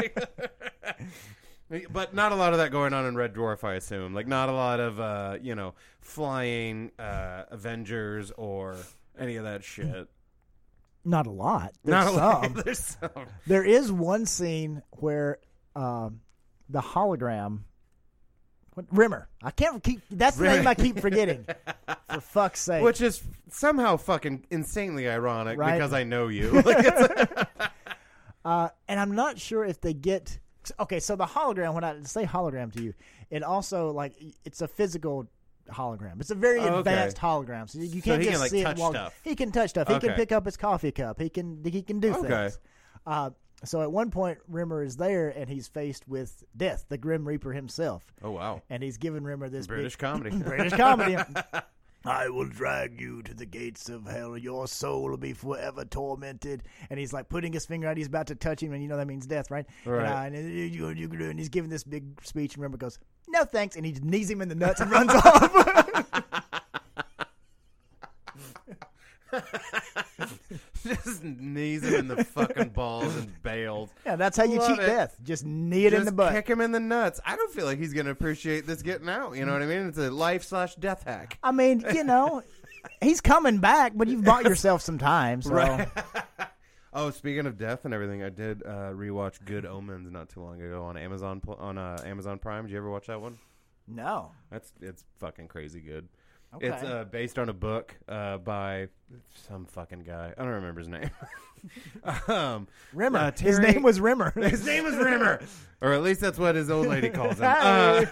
[SPEAKER 1] Like, but not a lot of that going on in Red Dwarf, I assume. Like not a lot of uh, you know flying uh, Avengers or any of that shit.
[SPEAKER 2] Not a lot. There's
[SPEAKER 1] not a
[SPEAKER 2] some.
[SPEAKER 1] lot. There's some.
[SPEAKER 2] There is one scene where um, the hologram. What, Rimmer. I can't keep. That's the
[SPEAKER 1] Rimmer.
[SPEAKER 2] name I keep forgetting. For fuck's sake.
[SPEAKER 1] Which is somehow fucking insanely ironic
[SPEAKER 2] Right.
[SPEAKER 1] because I know you. Like, it's-
[SPEAKER 2] Uh, and I'm not sure if they get. Okay, so the hologram. When I say hologram to you, it also like it's a physical hologram. It's a very
[SPEAKER 1] Oh, okay.
[SPEAKER 2] advanced hologram, so you, you can't
[SPEAKER 1] he
[SPEAKER 2] just
[SPEAKER 1] can, like,
[SPEAKER 2] see
[SPEAKER 1] touch
[SPEAKER 2] it. Walk.
[SPEAKER 1] stuff.
[SPEAKER 2] He can touch stuff. He can
[SPEAKER 1] Okay.
[SPEAKER 2] pick up his coffee cup. He can he can do
[SPEAKER 1] Okay.
[SPEAKER 2] things. Uh, so at one point, Rimmer is there and he's faced with death, the Grim Reaper himself,
[SPEAKER 1] Oh wow.
[SPEAKER 2] and he's giving Rimmer this big-
[SPEAKER 1] British comedy.
[SPEAKER 2] British comedy. I will drag you to the gates of hell. Your soul will be forever tormented. And he's like putting his finger out. He's about to touch him, and you know that means death, right?
[SPEAKER 1] Right.
[SPEAKER 2] And, uh, and, you- and he's giving this big speech, and Rimmer goes, "No thanks," and he knees him in the nuts and runs off.
[SPEAKER 1] Just knees him in the fucking balls and bails.
[SPEAKER 2] yeah, that's how you
[SPEAKER 1] Love
[SPEAKER 2] cheat
[SPEAKER 1] it.
[SPEAKER 2] death. Just knee it in
[SPEAKER 1] Just
[SPEAKER 2] the butt.
[SPEAKER 1] kick him in the nuts. I don't feel like he's gonna appreciate this getting out. You know what I mean? It's a life slash death hack.
[SPEAKER 2] I mean, you know, he's coming back, but you've bought yourself some time. So
[SPEAKER 1] Right. Oh, speaking of death and everything, I did uh, rewatch Good Omens not too long ago on Amazon pl- on uh, Amazon Prime. Did you ever watch that one?
[SPEAKER 2] no.
[SPEAKER 1] That's it's fucking crazy good.
[SPEAKER 2] Okay.
[SPEAKER 1] It's uh, based on a book uh, by some fucking guy. I don't remember his name. um,
[SPEAKER 2] Rimmer.
[SPEAKER 1] uh,
[SPEAKER 2] his
[SPEAKER 1] Terry-
[SPEAKER 2] name was Rimmer.
[SPEAKER 1] his name is Rimmer, or at least that's what his old lady calls him. Uh,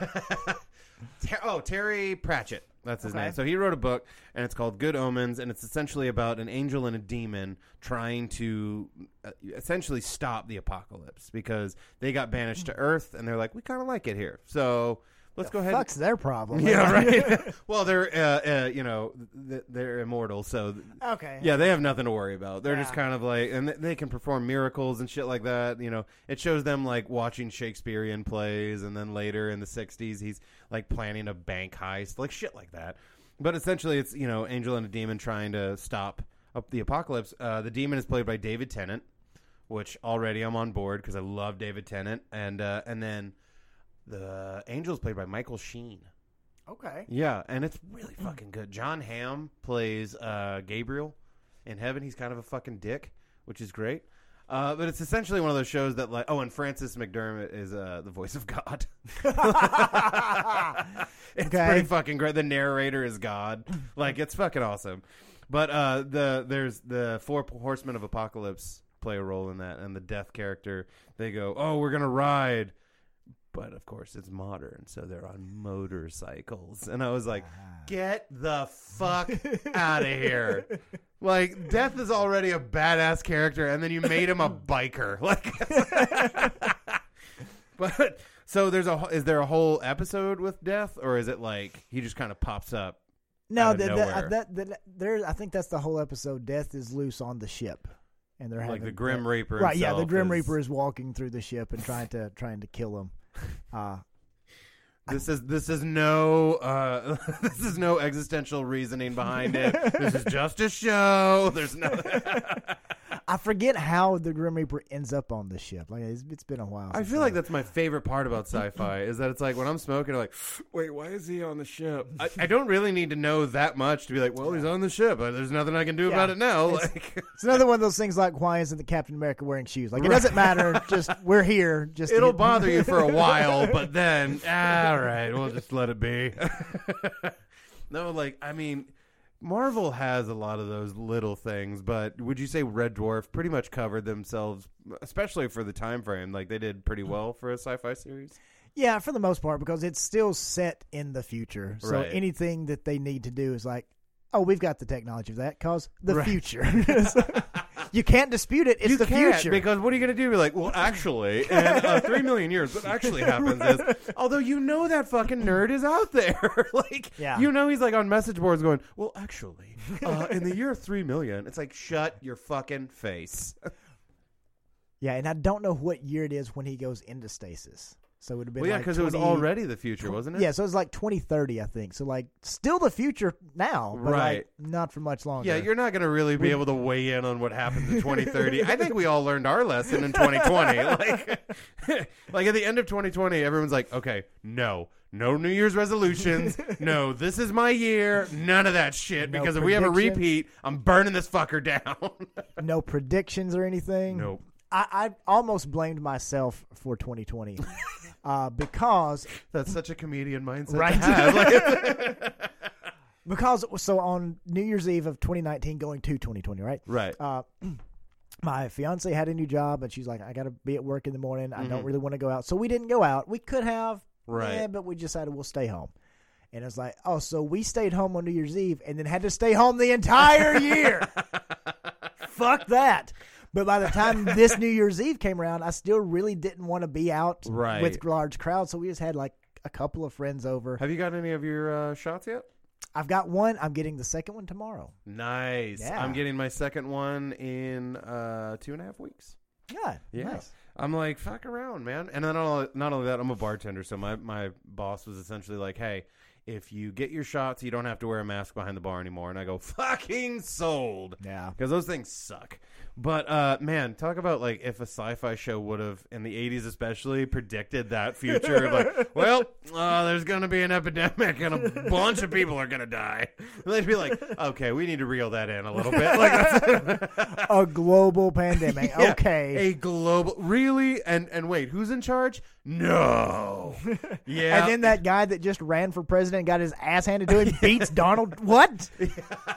[SPEAKER 1] Ter- oh, Terry Pratchett. That's his
[SPEAKER 2] Okay.
[SPEAKER 1] name. So he wrote a book, and it's called Good Omens, and it's essentially about an angel and a demon trying to uh, essentially stop the apocalypse because they got banished to Earth, and they're like, we kind of like it here, so let's go ahead.
[SPEAKER 2] Fuck's their problem.
[SPEAKER 1] yeah, right. well, they're uh, uh, you know th- they're immortal, so
[SPEAKER 2] Okay.
[SPEAKER 1] yeah, they have nothing to worry about. They're just
[SPEAKER 2] Yeah.
[SPEAKER 1] kind of like, and th- they can perform miracles and shit like that. You know, it shows them like watching Shakespearean plays, and then later in the '60s, he's like planning a bank heist, like shit like that. But essentially, it's you know, angel and a demon trying to stop up the apocalypse. Uh, the demon is played by David Tennant, which already I'm on board because I love David Tennant, and uh, and then the angel is played by Michael Sheen.
[SPEAKER 2] Okay.
[SPEAKER 1] Yeah, and it's really fucking good. Jon Hamm plays uh, Gabriel in Heaven. He's kind of a fucking dick, which is great. Uh, but it's essentially one of those shows that, like, oh, and Francis McDermott is uh, the voice of God. it's
[SPEAKER 2] Okay.
[SPEAKER 1] pretty fucking great. The narrator is God. Like, it's fucking awesome. But uh, the there's the four horsemen of apocalypse play a role in that, and the death character. They go, oh, we're gonna ride but of course it's modern, so they're on motorcycles. And I was like, get the fuck out of here. Like, Death is already a badass character, and then you made him a biker. Like, but so there's a is there a whole episode with Death, or is it like he just kind of pops up?
[SPEAKER 2] No, the, the, uh, that, that, there. I think that's the whole episode. Death is loose on the ship, and they're
[SPEAKER 1] Like
[SPEAKER 2] having
[SPEAKER 1] the Grim Reaper,
[SPEAKER 2] Right? Yeah, the Grim
[SPEAKER 1] is-
[SPEAKER 2] Reaper is walking through the ship and trying to trying to kill him. Uh,
[SPEAKER 1] This is this is no uh, this is no existential reasoning behind it. This is just a show. There's no.
[SPEAKER 2] I forget how the Grim Reaper ends up on the ship. Like it's, it's been a while.
[SPEAKER 1] I feel like that's my favorite part about sci-fi is that it's like when I'm smoking, I'm like, wait, why is he on the ship? I, I don't really need to know that much to be like, well, he's on the ship. but There's nothing I can do about it now.
[SPEAKER 2] It's-
[SPEAKER 1] Like,
[SPEAKER 2] It's another one of those things like why isn't the Captain America wearing shoes? Like it doesn't matter. Just we're here. Just to
[SPEAKER 1] it'll
[SPEAKER 2] get-
[SPEAKER 1] bother you for a while, but then, all right, we'll just let it be. no, like, I mean, Marvel has a lot of those little things, but would you say Red Dwarf pretty much covered themselves, especially for the time frame? Like they did pretty well for a sci-fi series.
[SPEAKER 2] Yeah, for the most part, because it's still set in the future. So
[SPEAKER 1] Right.
[SPEAKER 2] anything that they need to do is like, oh, we've got the technology for that, cause the
[SPEAKER 1] Right.
[SPEAKER 2] future. You can't dispute it. It's
[SPEAKER 1] you
[SPEAKER 2] the
[SPEAKER 1] can't,
[SPEAKER 2] future.
[SPEAKER 1] because what are you going to do? Be like, well, actually, in uh, three million years, what actually happens is, although you know that fucking nerd is out there, like,
[SPEAKER 2] Yeah.
[SPEAKER 1] you know he's like on message boards going, well, actually, uh, in the year three million, it's like, shut your fucking face.
[SPEAKER 2] yeah, and I don't know what year it is when he goes into stasis. So it would have been
[SPEAKER 1] Well, yeah,
[SPEAKER 2] like
[SPEAKER 1] because it was already the future, wasn't it?
[SPEAKER 2] Yeah, so it's like 2030, I think. So like still the future now, but
[SPEAKER 1] Right.
[SPEAKER 2] like not for much longer.
[SPEAKER 1] Yeah, you're not going to really be able to weigh in on what happens in 2030. I think we all learned our lesson in 2020. Like, like at the end of 2020, everyone's like, okay, no, no New Year's resolutions. No, this is my year. None of that shit.
[SPEAKER 2] No
[SPEAKER 1] because if we have a repeat, I'm burning this fucker down.
[SPEAKER 2] no predictions or anything.
[SPEAKER 1] nope.
[SPEAKER 2] I, I almost blamed myself for 2020 uh, because
[SPEAKER 1] That's such a comedian mindset
[SPEAKER 2] Right.
[SPEAKER 1] to have.
[SPEAKER 2] Because so on New Year's Eve of 2019 going to 2020, right?
[SPEAKER 1] right.
[SPEAKER 2] Uh, my fiance had a new job and she's like, I got to be at work in the morning. I don't
[SPEAKER 1] Mhm.
[SPEAKER 2] really want to go out, so we didn't go out. We could have,
[SPEAKER 1] Right.
[SPEAKER 2] eh, but we decided we'll stay home. And it's like, oh, so we stayed home on New Year's Eve and then had to stay home the entire year. Fuck that. But by the time this New Year's Eve came around, I still really didn't want to be out
[SPEAKER 1] Right.
[SPEAKER 2] with large crowds, so we just had like a couple of friends over.
[SPEAKER 1] Have you got any of your uh, shots yet?
[SPEAKER 2] I've got one. I'm getting the second one tomorrow.
[SPEAKER 1] Nice.
[SPEAKER 2] Yeah.
[SPEAKER 1] I'm getting my second one in uh, two and a half weeks.
[SPEAKER 2] Yeah,
[SPEAKER 1] Yeah.
[SPEAKER 2] nice.
[SPEAKER 1] I'm like, fuck around, man. And then not only, not only that, I'm a bartender, so my, my boss was essentially like, hey, if you get your shots, you don't have to wear a mask behind the bar anymore. And I go, fucking sold.
[SPEAKER 2] Yeah.
[SPEAKER 1] Because those things suck. But uh, man, talk about like if a sci-fi show would have in the '80s, especially, predicted that future. like, well, uh, there's going to be an epidemic and a bunch of people are going to die. And they'd be like, okay, we need to reel that in a little bit. Like,
[SPEAKER 2] A global pandemic.
[SPEAKER 1] Yeah,
[SPEAKER 2] Okay.
[SPEAKER 1] a global, really? And and wait, who's in charge? No. Yeah.
[SPEAKER 2] And then that guy that just ran for president and got his ass handed to him beats Donald. What?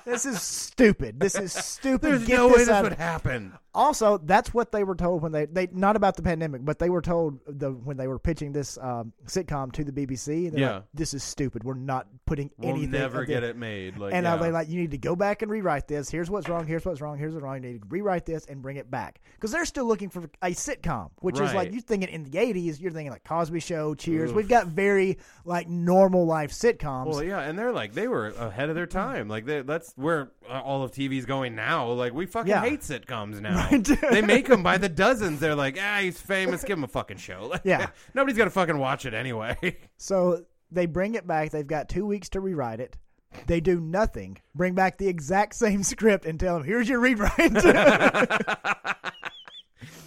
[SPEAKER 2] This is stupid. This is stupid.
[SPEAKER 1] There's
[SPEAKER 2] Get
[SPEAKER 1] no way
[SPEAKER 2] this
[SPEAKER 1] would
[SPEAKER 2] of-
[SPEAKER 1] happen.
[SPEAKER 2] Also, that's what they were told when they they not about the pandemic, but they were told the when they were pitching this um, sitcom to the BBC.
[SPEAKER 1] Yeah.
[SPEAKER 2] like, this is stupid. We're not putting
[SPEAKER 1] We'll
[SPEAKER 2] anything.
[SPEAKER 1] never get it made. Like,
[SPEAKER 2] And
[SPEAKER 1] yeah.
[SPEAKER 2] they like you need to go back and rewrite this. Here's what's wrong. Here's what's wrong. Here's what's wrong. You need to rewrite this and bring it back because they're still looking for a sitcom, which is like
[SPEAKER 1] Right.
[SPEAKER 2] you thinking in the '80s. You're thinking like Cosby Show, Cheers. We've got very like normal life sitcoms.
[SPEAKER 1] Well, yeah, and they're like they were ahead of their time. Like they, that's where all of TV's going now. Like we fucking
[SPEAKER 2] Yeah.
[SPEAKER 1] hate sitcoms now. They make them by the dozens. They're like, ah, he's famous. Give him a fucking show. Like,
[SPEAKER 2] Yeah.
[SPEAKER 1] nobody's gonna fucking watch it anyway.
[SPEAKER 2] So they bring it back. They've got two weeks to rewrite it. They do nothing. Bring back the exact same script and tell them, "Here's your rewrite."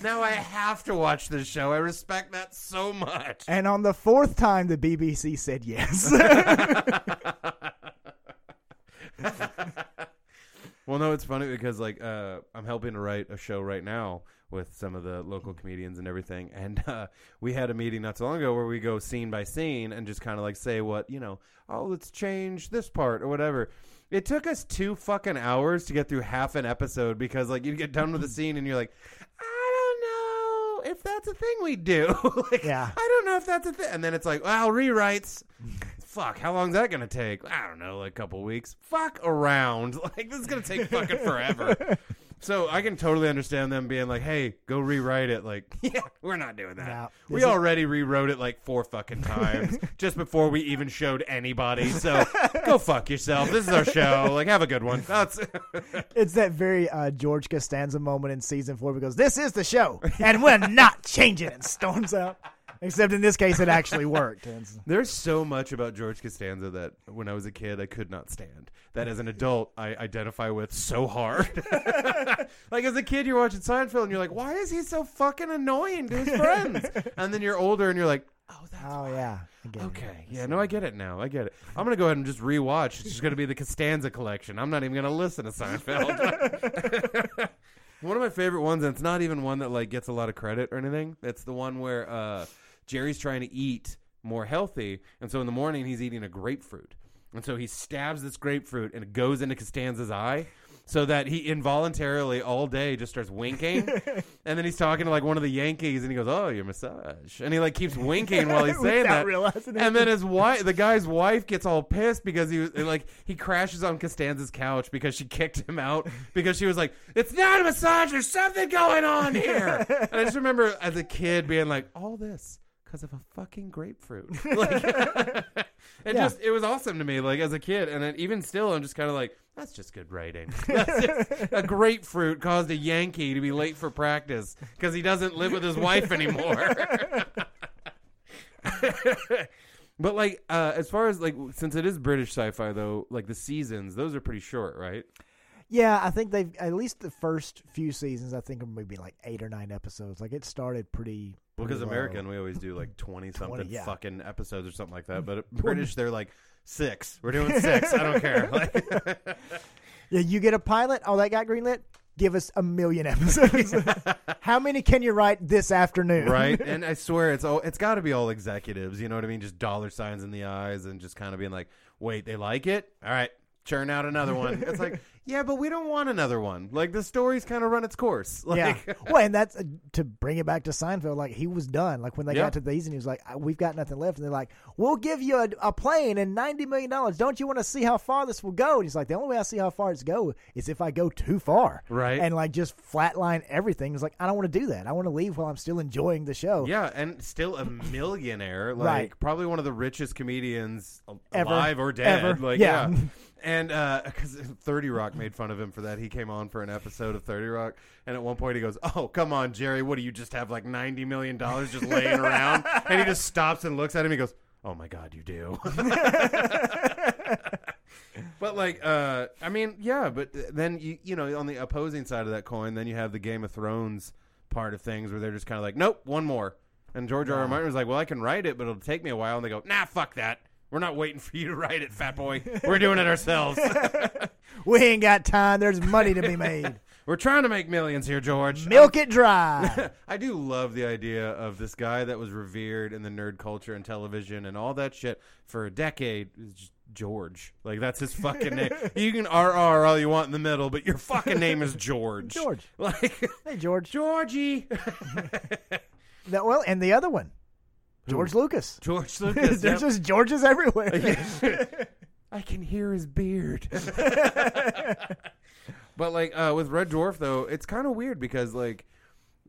[SPEAKER 1] now I have to watch this show. I respect that so much.
[SPEAKER 2] and on the fourth time, the BBC said yes.
[SPEAKER 1] Well, no, it's funny because like uh, I'm helping to write a show right now with some of the local comedians and everything, and uh, we had a meeting not so long ago where we go scene by scene and just kind of like say what you know. Oh, let's change this part or whatever. It took us two fucking hours to get through half an episode because like you get done with the scene and you're like, I don't know if that's a thing we do. like,
[SPEAKER 2] Yeah.
[SPEAKER 1] I don't know if that's a thing. And then it's like, well, rewrites. Fuck, how long is that gonna take? I don't know, like a couple weeks. Fuck around. Like this is gonna take fucking forever. so I can totally understand them being like, "Hey, go rewrite it." Like, yeah, we're not doing that.
[SPEAKER 2] No,
[SPEAKER 1] we
[SPEAKER 2] this is-
[SPEAKER 1] already rewrote it like four fucking times just before we even showed anybody. So go fuck yourself. This is our show. Like, have a good one. That's
[SPEAKER 2] it's that very uh, George Costanza moment in season four because this is the show and we're not changing it. And storms out. Except in this case, it actually worked.
[SPEAKER 1] There's so much about George Costanza that when I was a kid I could not stand. That as an adult I identify with so hard. like as a kid you're watching Seinfeld and you're like, why is he so fucking annoying to his friends? and then you're older and you're like, oh, that's
[SPEAKER 2] Oh yeah. I get it.
[SPEAKER 1] okay. Yeah, no, I get it now. I get it. I'm gonna go ahead and just rewatch. It's just gonna be the Costanza collection. I'm not even gonna listen to Seinfeld. one of my favorite ones, and it's not even one that like gets a lot of credit or anything. It's the one where uh, Jerry's trying to eat more healthy, and so in the morning he's eating a grapefruit, and so he stabs this grapefruit and it goes into Costanza's eye. So that he involuntarily all day just starts winking, and then he's talking to like one of the Yankees, and he goes, "Oh, your massage," and he like keeps winking while he's saying that.
[SPEAKER 2] realizing.
[SPEAKER 1] And then his wife, the guy's wife, gets all pissed because he was like he crashes on Costanza's couch because she kicked him out because she was like, "It's not a massage. There's something going on here." and I just remember as a kid being like, "All this." Because of a fucking grapefruit, like, it
[SPEAKER 2] Yeah.
[SPEAKER 1] just it was awesome to me, like as a kid, and then even still, I'm just kind of like, that's just good writing. Just- a grapefruit caused a Yankee to be late for practice because he doesn't live with his wife anymore. but like uh as far as like since it is british sci-fi though like the seasons those are pretty short right
[SPEAKER 2] Yeah, I think they've at least the first few seasons. I think maybe like eight or nine episodes. Like it started pretty.
[SPEAKER 1] well because american we always do like 20 something
[SPEAKER 2] yeah.
[SPEAKER 1] fucking episodes or something like that but british they're like six we're doing six i don't care like
[SPEAKER 2] Yeah, you get a pilot. Oh, that got greenlit. Give us a million episodes. How many can you write this afternoon?
[SPEAKER 1] right and i swear it's all it's got to be all executives you know what i mean just dollar signs in the eyes and just kind of being like wait they like it all right churn out another one. It's like, yeah, but we don't want another one. Like the story's kind of run its course. Like,
[SPEAKER 2] yeah. Well, and that's uh, to bring it back to Seinfeld. Like he was done. Like when they
[SPEAKER 1] Yeah.
[SPEAKER 2] got to the season, he was like, "Uh, "We've got nothing left." And they're like, "We'll give you a, a plane and ninety million dollars. Don't you want to see how far this will go?" And he's like, "The only way I see how far it's go is if I go too far,
[SPEAKER 1] Right.
[SPEAKER 2] And like just flatline everything." He's like, "I don't want to do that. I want to leave while I'm still enjoying the show."
[SPEAKER 1] Yeah, and still a millionaire, like
[SPEAKER 2] Right.
[SPEAKER 1] probably one of the richest comedians al-
[SPEAKER 2] Ever.
[SPEAKER 1] alive or dead.
[SPEAKER 2] Ever.
[SPEAKER 1] Like,
[SPEAKER 2] Yeah.
[SPEAKER 1] yeah. And because Thirty Rock made fun of him for that, he came on for an episode of Thirty Rock, and at one point he goes, "Oh, come on, Jerry, what do you just have like ninety million dollars just laying around?" And he just stops and looks at him. He goes, "Oh my God, you do." But like, uh, I mean, yeah, but then you you know on the opposing side of that coin, then you have the Game of Thrones part of things where they're just kind of like, nope, one more. And George R. R. Martin was like, well, I can write it, but it'll take me a while. And they go, nah, fuck that. We're not waiting for you to write it, fat boy. We're doing it ourselves.
[SPEAKER 2] We ain't got time. There's money to be made.
[SPEAKER 1] We're trying to make millions here, George.
[SPEAKER 2] Milk it dry.
[SPEAKER 1] I do love the idea of this guy that was revered in the nerd culture and television and all that shit for a decade. George. Like that's his fucking name. You can RR all you want in the middle, but your fucking name is George.
[SPEAKER 2] George.
[SPEAKER 1] Like
[SPEAKER 2] hey, George.
[SPEAKER 1] Georgie.
[SPEAKER 2] That, well, and the other one, George Lucas.
[SPEAKER 1] George Lucas.
[SPEAKER 2] There's
[SPEAKER 1] yep.
[SPEAKER 2] just Georges everywhere.
[SPEAKER 1] I can hear his beard. but like uh, with Red Dwarf though, it's kind of weird because like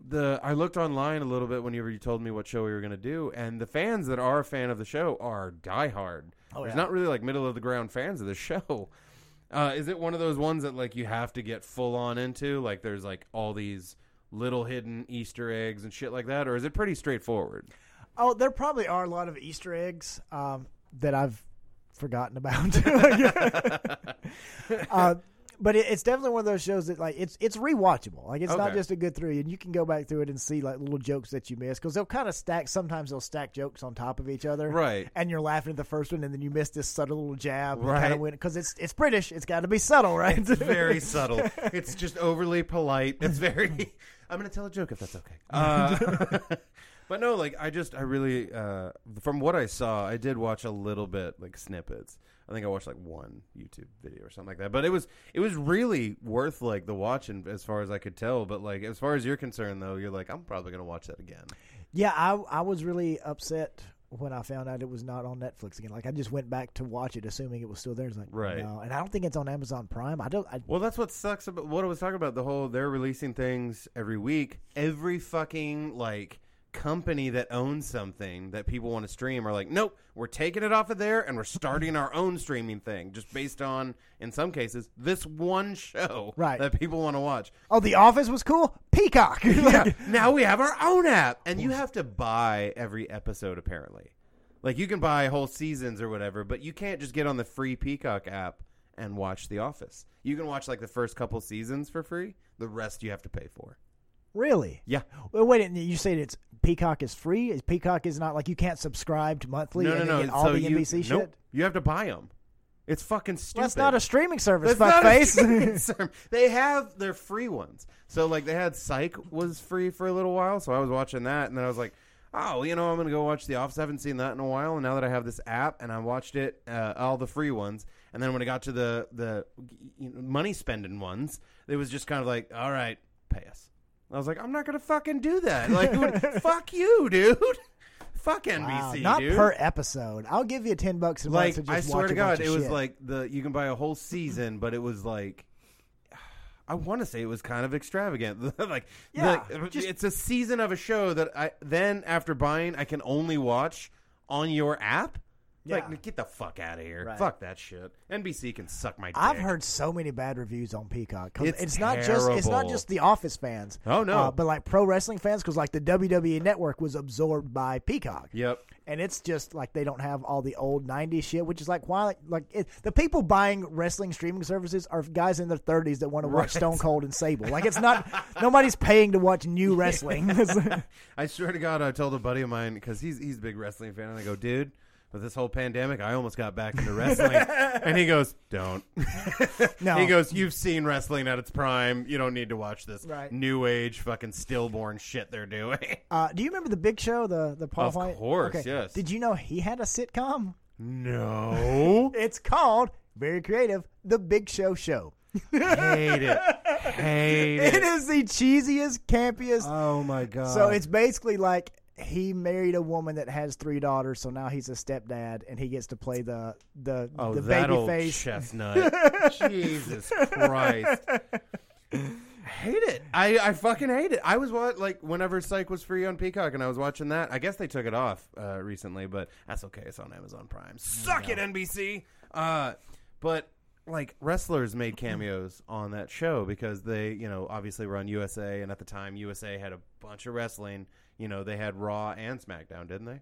[SPEAKER 1] the I looked online a little bit whenever you told me what show we were gonna do, and the fans that are a fan of the show are diehard.
[SPEAKER 2] Oh,
[SPEAKER 1] There's
[SPEAKER 2] yeah.
[SPEAKER 1] not really like middle of the ground fans of the show. Uh, is it one of those ones that like you have to get full on into? Like there's like all these little hidden Easter eggs and shit like that, or is it pretty straightforward?
[SPEAKER 2] Oh, there probably are a lot of Easter eggs um, that I've forgotten about. uh, but it, it's definitely one of those shows that like it's it's rewatchable. Like it's not just a good through, and you can go back through it and see like little jokes that you miss because they'll kind of stack. Sometimes they'll stack jokes on top of each other,
[SPEAKER 1] Right.
[SPEAKER 2] And you're laughing at the first one, and then you miss this subtle little jab,
[SPEAKER 1] Right.
[SPEAKER 2] Kind of win because it's it's British. It's got to be subtle, right?
[SPEAKER 1] It's very subtle. It's just overly polite. It's very. I'm going to tell a joke if that's okay. Uh, but no, like I just I really uh, from what I saw, I did watch a little bit like snippets. I think I watched like one YouTube video or something like that. But it was it was really worth like the watching as far as I could tell. But like as far as you're concerned though, you're like I'm probably going to watch that again.
[SPEAKER 2] Yeah, I I was really upset when I found out it was not on Netflix again. Like I just went back to watch it, assuming it was still there. It's like
[SPEAKER 1] Right.
[SPEAKER 2] no, and I don't think it's on Amazon Prime. I don't. I,
[SPEAKER 1] Well, that's what sucks about what I was talking about. The whole they're releasing things every week. Every fucking like company that owns something that people want to stream are like, nope, we're taking it off of there and we're starting our own streaming thing, just based on, in some cases, this one show
[SPEAKER 2] Right.
[SPEAKER 1] that people want to watch.
[SPEAKER 2] oh, The Office was cool. Peacock.
[SPEAKER 1] Yeah, now we have our own app, and you have to buy every episode apparently. Like you can buy whole seasons or whatever, but you can't just get on the free Peacock app and watch The Office. You can watch like the first couple seasons for free. The rest you have to pay for.
[SPEAKER 2] really?
[SPEAKER 1] Yeah.
[SPEAKER 2] Well, wait. You said it's Peacock is free. Is Peacock is not like you can't subscribe to monthly
[SPEAKER 1] no,
[SPEAKER 2] and
[SPEAKER 1] no, no.
[SPEAKER 2] get all
[SPEAKER 1] so
[SPEAKER 2] the
[SPEAKER 1] you,
[SPEAKER 2] NBC
[SPEAKER 1] nope,
[SPEAKER 2] shit.
[SPEAKER 1] You have to buy them. It's fucking stupid.
[SPEAKER 2] That's not a streaming service,
[SPEAKER 1] That's not a
[SPEAKER 2] fuckface.
[SPEAKER 1] streaming service. They have their free ones. So like they had Psych was free for a little while, so I was watching that, and then I was like, oh, you know, I'm gonna go watch The Office. I haven't seen that in a while, and now that I have this app, and I watched it, uh, all the free ones, and then when I got to the the you know, money spending ones, it was just kind of like, all right, pay us. I was like, I'm not gonna fucking do that. Like, fuck you, dude. Fuck NBC,
[SPEAKER 2] Wow, not
[SPEAKER 1] dude.
[SPEAKER 2] per episode. I'll give you ten bucks a month
[SPEAKER 1] like
[SPEAKER 2] to just
[SPEAKER 1] I swear to God, it was
[SPEAKER 2] shit.
[SPEAKER 1] like the you can buy a whole season, but it was like I want to say it was kind of extravagant. like,
[SPEAKER 2] Yeah,
[SPEAKER 1] like,
[SPEAKER 2] just-
[SPEAKER 1] it's a season of a show that I then after buying I can only watch on your app.
[SPEAKER 2] Yeah.
[SPEAKER 1] Like, get the fuck out of here!
[SPEAKER 2] Right.
[SPEAKER 1] Fuck that shit. NBC can suck my. Dick.
[SPEAKER 2] I've heard so many bad reviews on Peacock. 'cause
[SPEAKER 1] It's
[SPEAKER 2] It's, not just it's not just the Office fans.
[SPEAKER 1] Oh, no.
[SPEAKER 2] uh, but like pro wrestling fans because like the WWE Network was absorbed by Peacock.
[SPEAKER 1] Yep.
[SPEAKER 2] and it's just like they don't have all the old '90s shit, which is like why like, like it, the people buying wrestling streaming services are guys in their 30s that want to watch
[SPEAKER 1] Right.
[SPEAKER 2] Stone Cold and Sable. Like it's not nobody's paying to watch new wrestling.
[SPEAKER 1] I swear to God, I told a buddy of mine because he's he's a big wrestling fan, and I go, dude. With this whole pandemic, I almost got back into wrestling. and he goes, "Don't."
[SPEAKER 2] No.
[SPEAKER 1] He goes, "You've seen wrestling at its prime. You don't need to watch this
[SPEAKER 2] Right.
[SPEAKER 1] new age fucking stillborn shit they're doing."
[SPEAKER 2] uh, do you remember the Big Show, the the Paul
[SPEAKER 1] Of
[SPEAKER 2] Wight?
[SPEAKER 1] course,
[SPEAKER 2] Okay.
[SPEAKER 1] yes.
[SPEAKER 2] Did you know he had a sitcom?
[SPEAKER 1] no.
[SPEAKER 2] It's called very creative. The Big Show Show.
[SPEAKER 1] Hate it. Hate
[SPEAKER 2] It
[SPEAKER 1] it.
[SPEAKER 2] is the cheesiest, campiest.
[SPEAKER 1] Oh my god.
[SPEAKER 2] so it's basically like he married a woman that has three daughters, so now he's a stepdad, and he gets to play the the
[SPEAKER 1] oh
[SPEAKER 2] the
[SPEAKER 1] that
[SPEAKER 2] baby
[SPEAKER 1] old
[SPEAKER 2] face.
[SPEAKER 1] chestnut. Jesus Christ. hate it. I, I fucking hate it. I was what like whenever Psych was free on Peacock and I was watching that. I guess they took it off uh, recently, but that's okay. It's on Amazon Prime. Suck it, NBC. Uh, but like wrestlers made cameos on that show because they, you know, obviously were on USA, and at the time USA had a bunch of wrestling. You know, they had Raw and SmackDown, didn't they?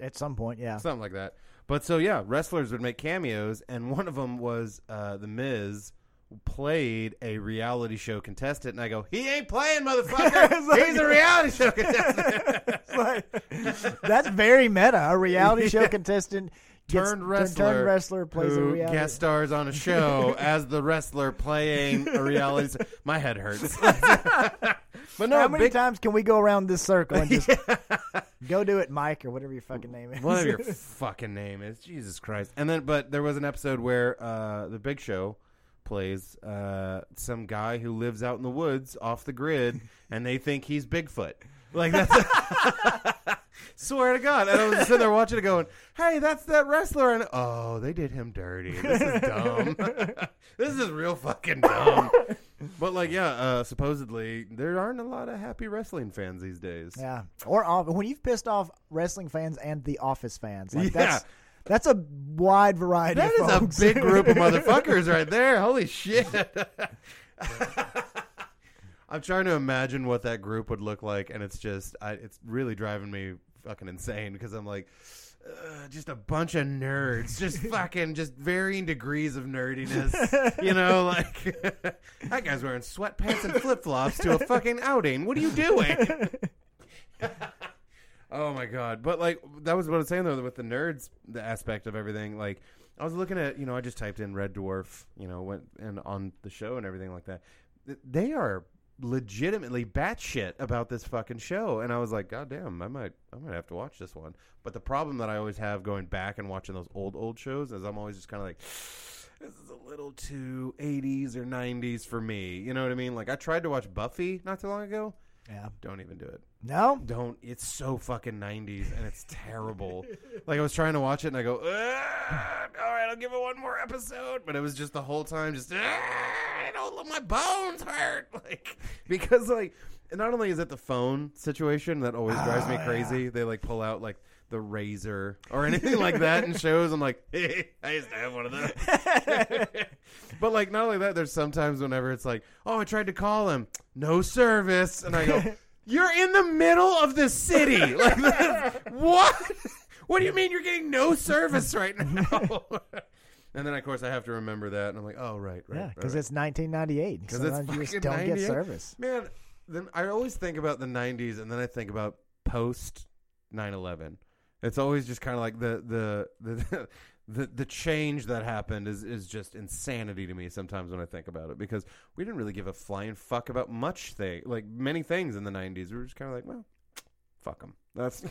[SPEAKER 2] At some point, yeah.
[SPEAKER 1] something like that. But so yeah, wrestlers would make cameos, and one of them was uh, the Miz played a reality show contestant, and I go, he ain't playing, motherfucker.
[SPEAKER 2] Like-
[SPEAKER 1] He's a reality show contestant.
[SPEAKER 2] Like- that's very meta. A reality show
[SPEAKER 1] Yeah.
[SPEAKER 2] contestant
[SPEAKER 1] Turned wrestler,
[SPEAKER 2] turned wrestler plays a
[SPEAKER 1] who
[SPEAKER 2] reality.
[SPEAKER 1] guest stars on a show as the wrestler playing a reality. My head hurts. but no,
[SPEAKER 2] How many
[SPEAKER 1] big,
[SPEAKER 2] times can we go around this circle and just go do it, Mike, or whatever your fucking name is?
[SPEAKER 1] whatever your fucking name is, Jesus Christ. And then, but there was an episode where uh, the Big Show plays uh, some guy who lives out in the woods off the grid, and they think he's Bigfoot. Like that's. Swear to God, and I was sitting there watching it, going, "Hey, that's that wrestler," and oh, they did him dirty. This is dumb. this is real fucking dumb. But like, yeah, uh, supposedly there aren't a lot of happy wrestling fans these days.
[SPEAKER 2] Yeah, or off, when you've pissed off wrestling fans and the Office fans, like
[SPEAKER 1] Yeah.
[SPEAKER 2] that's that's a wide variety.
[SPEAKER 1] That
[SPEAKER 2] of
[SPEAKER 1] is
[SPEAKER 2] folks.
[SPEAKER 1] a big group of motherfuckers right there. Holy shit. I'm trying to imagine what that group would look like, and it's just, I, it's really driving me fucking insane because I'm like, uh, just a bunch of nerds, just fucking, just varying degrees of nerdiness. You know, like that guy's wearing sweatpants and flip flops to a fucking outing. What are you doing? Oh my god! But like that was what I was saying though with the nerds, the aspect of everything. Like I was looking at, you know, I just typed in Red Dwarf, you know, went and on the show and everything like that. They are legitimately batshit about this fucking show, and I was like, God damn, I might, I might have to watch this one. But the problem that I always have going back and watching those old old shows is I'm always just kind of like. This is a little too 80s or 90s for me. You know what I mean? Like, I tried to watch Buffy not too long ago.
[SPEAKER 2] Yeah.
[SPEAKER 1] Don't even do it.
[SPEAKER 2] No,
[SPEAKER 1] don't. It's so fucking 90s and it's terrible. Like i was trying to watch it and i go "Ah, all right i'll give it one more episode. But it was just the whole time just "Ah, i don't let my bones hurt. Like because like not only is it the phone situation that always drives me
[SPEAKER 2] Oh,
[SPEAKER 1] crazy they like pull out like the razor or anything like that in shows i'm like hey, i used to have one of those but like not only that there's sometimes whenever it's like oh i tried to call him no service and i go you're in the middle of the city. Like, this- what? What do you mean you're getting no service right now? and then, of course, I have to remember that, and I'm like, oh, right, right.
[SPEAKER 2] yeah, because
[SPEAKER 1] right,
[SPEAKER 2] it's 1998.
[SPEAKER 1] 'Cause it's
[SPEAKER 2] you just don't get service.
[SPEAKER 1] Man, then I always think about the '90s, and then I think about post 9/11. It's always just kind of like the the the. The, the change that happened is, is just insanity to me sometimes when I think about it because we didn't really give a flying fuck about much thing like many things in the 90s we were just kind of like well fuck them that's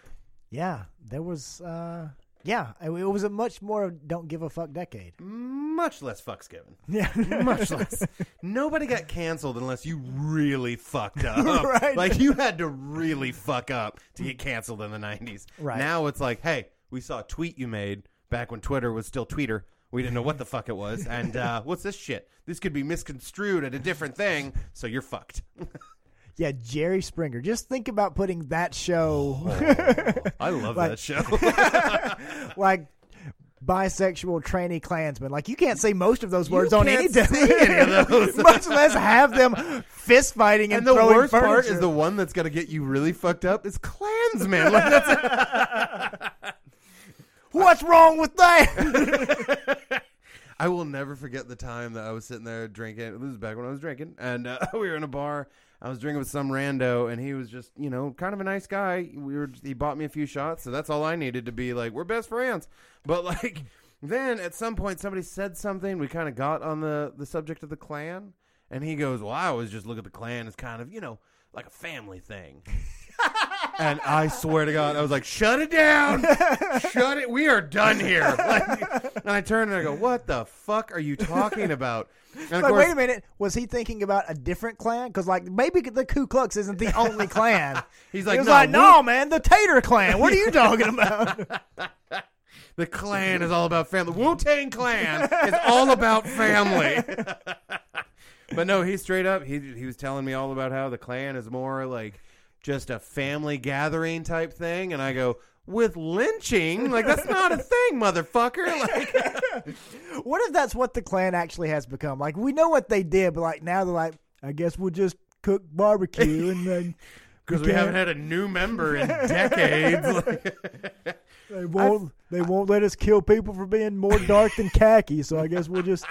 [SPEAKER 2] Yeah, there was. uh Yeah, it was a much more don't give a fuck decade.
[SPEAKER 1] much less fucks given
[SPEAKER 2] Yeah,
[SPEAKER 1] much less. Nobody got canceled unless you really fucked up.
[SPEAKER 2] Right.
[SPEAKER 1] Like you had to really fuck up to get canceled in the nineties.
[SPEAKER 2] Right.
[SPEAKER 1] Now it's like, hey, we saw a tweet you made back when Twitter was still Tweeter. We didn't know what the fuck it was. And uh, what's this shit? This could be misconstrued at a different thing, so you're fucked.
[SPEAKER 2] yeah. Jerry Springer. Just think about putting that show,
[SPEAKER 1] I love
[SPEAKER 2] Like-
[SPEAKER 1] that show.
[SPEAKER 2] like bisexual tranny Klansman. Like you can't say most of those words
[SPEAKER 1] You
[SPEAKER 2] on any
[SPEAKER 1] say any of those.
[SPEAKER 2] much less have them fist fighting and,
[SPEAKER 1] and the worst part is the one that's gonna get you really fucked up is Klansman. Like that's
[SPEAKER 2] What's wrong with that?
[SPEAKER 1] I will never forget the time that I was sitting there drinking. This is back when I was drinking, and uh, we were in a bar. I was drinking with some rando, and he was just, you know, kind of a nice guy. We were, he bought me a few shots, so that's all I needed to be like, we're best friends. But like, then at some point, somebody said something. We kind of got on the the subject of the clan, and he goes, "Well, I always just look at the clan as kind of, you know, like a family thing." and I swear to God, I was like, "Shut it down, shut it. We are done here." Like, and I turn and I go, "What the fuck are you talking about?" And of
[SPEAKER 2] Like,
[SPEAKER 1] course,
[SPEAKER 2] wait a minute. Was he thinking about a different clan? Because like maybe the Ku Klux isn't the only clan.
[SPEAKER 1] he's
[SPEAKER 2] he
[SPEAKER 1] like,
[SPEAKER 2] was
[SPEAKER 1] "No,
[SPEAKER 2] like, no, man, the Tater Clan. What are you talking about?
[SPEAKER 1] the clan is all about family. Wu Tang Clan is all about family." but no, he straight up he he was telling me all about how the clan is more like just a family gathering type thing, and I go. With lynching, like that's not a thing, motherfucker. Like,
[SPEAKER 2] what if that's what the clan actually has become? Like we know what they did, but like now they're like, I guess we'll just cook barbecue and then
[SPEAKER 1] because we haven't had a new member in decades. Like-
[SPEAKER 2] They won't. they won't let us kill people for being more dark than khaki. So I guess we'll just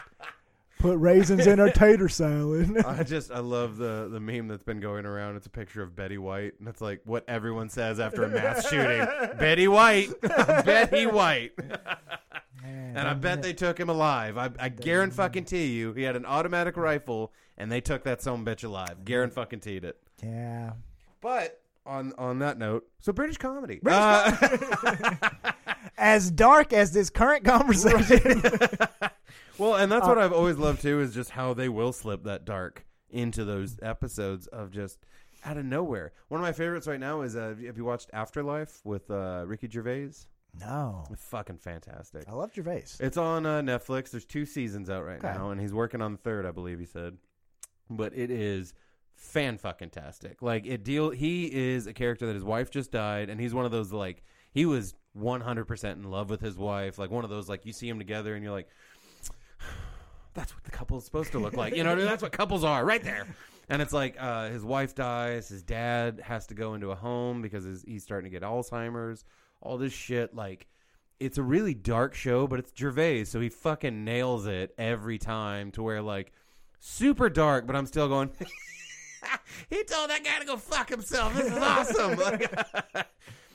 [SPEAKER 2] put raisins in our tater salad.
[SPEAKER 1] I just I love the the meme that's been going around. It's a picture of Betty White, and it's like what everyone says after a mass shooting. Betty White, Betty White, and I bet they took him alive. I, I guarantee fucking tee you, he had an automatic rifle, and they took that some bitch alive. Guarantee fucking teed it.
[SPEAKER 2] Yeah.
[SPEAKER 1] But on on that note, so British comedy. British Uh,
[SPEAKER 2] As dark as this current conversation.
[SPEAKER 1] Well, and that's what I've always loved too is just how they will slip that dark into those episodes of just out of nowhere. One of my favorites right now is uh, have you watched Afterlife with uh, Ricky Gervais?
[SPEAKER 2] no.
[SPEAKER 1] Fucking fantastic.
[SPEAKER 2] I love Gervais.
[SPEAKER 1] It's on uh, Netflix. There's two seasons out right
[SPEAKER 2] Okay.
[SPEAKER 1] now, and he's working on the third, I believe he said. But it is fan fucking tastic. Like it deal. He is a character that his wife just died, and he's one of those like he was 100 percent in love with his wife. Like one of those like you see him together, and you're like, that's what the couple's supposed to look like. You know, that's what couples are right there. And it's like uh, his wife dies, his dad has to go into a home because his, he's starting to get Alzheimer's. All this shit, like it's a really dark show, but it's Gervais, so he fucking nails it every time to where like super dark, but I'm still going. he told that guy to go fuck himself. This is awesome. like,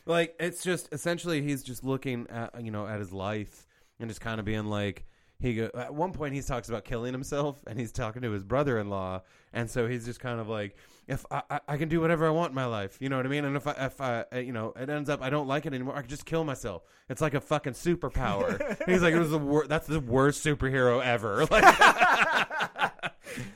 [SPEAKER 1] like it's just essentially he's just looking at you know at his life and just kind of being like he go at one point he talks about killing himself and he's talking to his brother-in-law. And so he's just kind of like if I, I, I can do whatever I want in my life. You know what I mean? And if I if I uh, you know it ends up I don't like it anymore I can just kill myself. It's like a fucking superpower. He's like it was the wor- that's the worst superhero ever. Like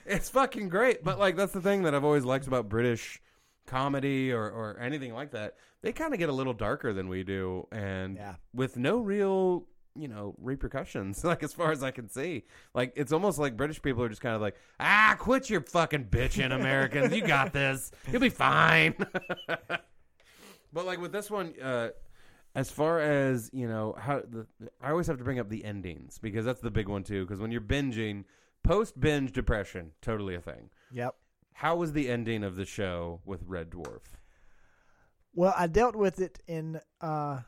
[SPEAKER 1] it's fucking great. But like that's the thing that I've always liked about British comedy or, or anything like that. They kind of get a little darker than we do. And
[SPEAKER 2] Yeah.
[SPEAKER 1] with no real you know repercussions like as far as i can see. Like it's almost like british people are just kind of like ah quit your fucking bitching americans. You got this. You'll be fine. But like with this one uh as far as you know how the i always have to bring up the endings because that's the big one too because when you're binging post binge depression totally a thing.
[SPEAKER 2] Yep.
[SPEAKER 1] how was the ending of the show with red dwarf?
[SPEAKER 2] Well, I dealt with it in uh,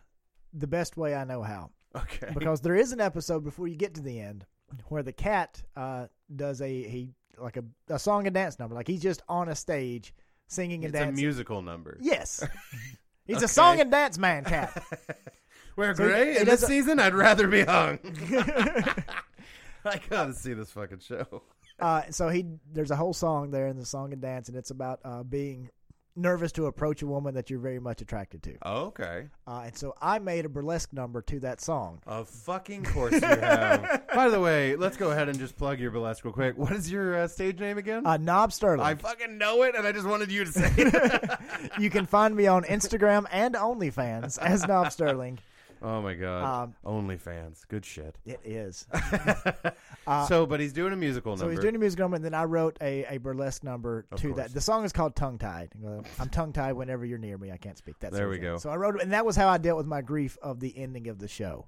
[SPEAKER 2] the best way I know how.
[SPEAKER 1] Okay
[SPEAKER 2] because there is an episode before you get to the end where the cat uh, does a he like a, a song and dance number. Like he's just on a stage singing and
[SPEAKER 1] it's a musical number
[SPEAKER 2] yes, he's
[SPEAKER 1] Okay.
[SPEAKER 2] a song and dance man cat.
[SPEAKER 1] We're
[SPEAKER 2] So
[SPEAKER 1] great.
[SPEAKER 2] it
[SPEAKER 1] In this
[SPEAKER 2] doesn't-
[SPEAKER 1] season, I'd rather be hung. I gotta see this fucking show.
[SPEAKER 2] uh, so he there's a whole song there in the song and dance, and it's about uh, being nervous to approach a woman that you're very much attracted to.
[SPEAKER 1] Okay.
[SPEAKER 2] Uh, and so I made a burlesque number to that song.
[SPEAKER 1] Of fucking course you have. By the way, let's go ahead and just plug your burlesque real quick. What is your uh, stage name again?
[SPEAKER 2] Uh, Knob Sterling.
[SPEAKER 1] I fucking know it, and I just wanted you to say it.
[SPEAKER 2] you can find me on Instagram and OnlyFans as Knob Sterling.
[SPEAKER 1] Oh my god.
[SPEAKER 2] Um,
[SPEAKER 1] OnlyFans. Good shit.
[SPEAKER 2] It is.
[SPEAKER 1] so, but he's doing a musical
[SPEAKER 2] Uh, So he's doing a musical number, and then I wrote a, a burlesque number
[SPEAKER 1] Of
[SPEAKER 2] to
[SPEAKER 1] course.
[SPEAKER 2] that. The song is called "Tongue Tied." I'm tongue tied whenever you're near me. I can't speak. That
[SPEAKER 1] There we go.
[SPEAKER 2] So I wrote, and that was how I dealt with my grief of the ending of the show.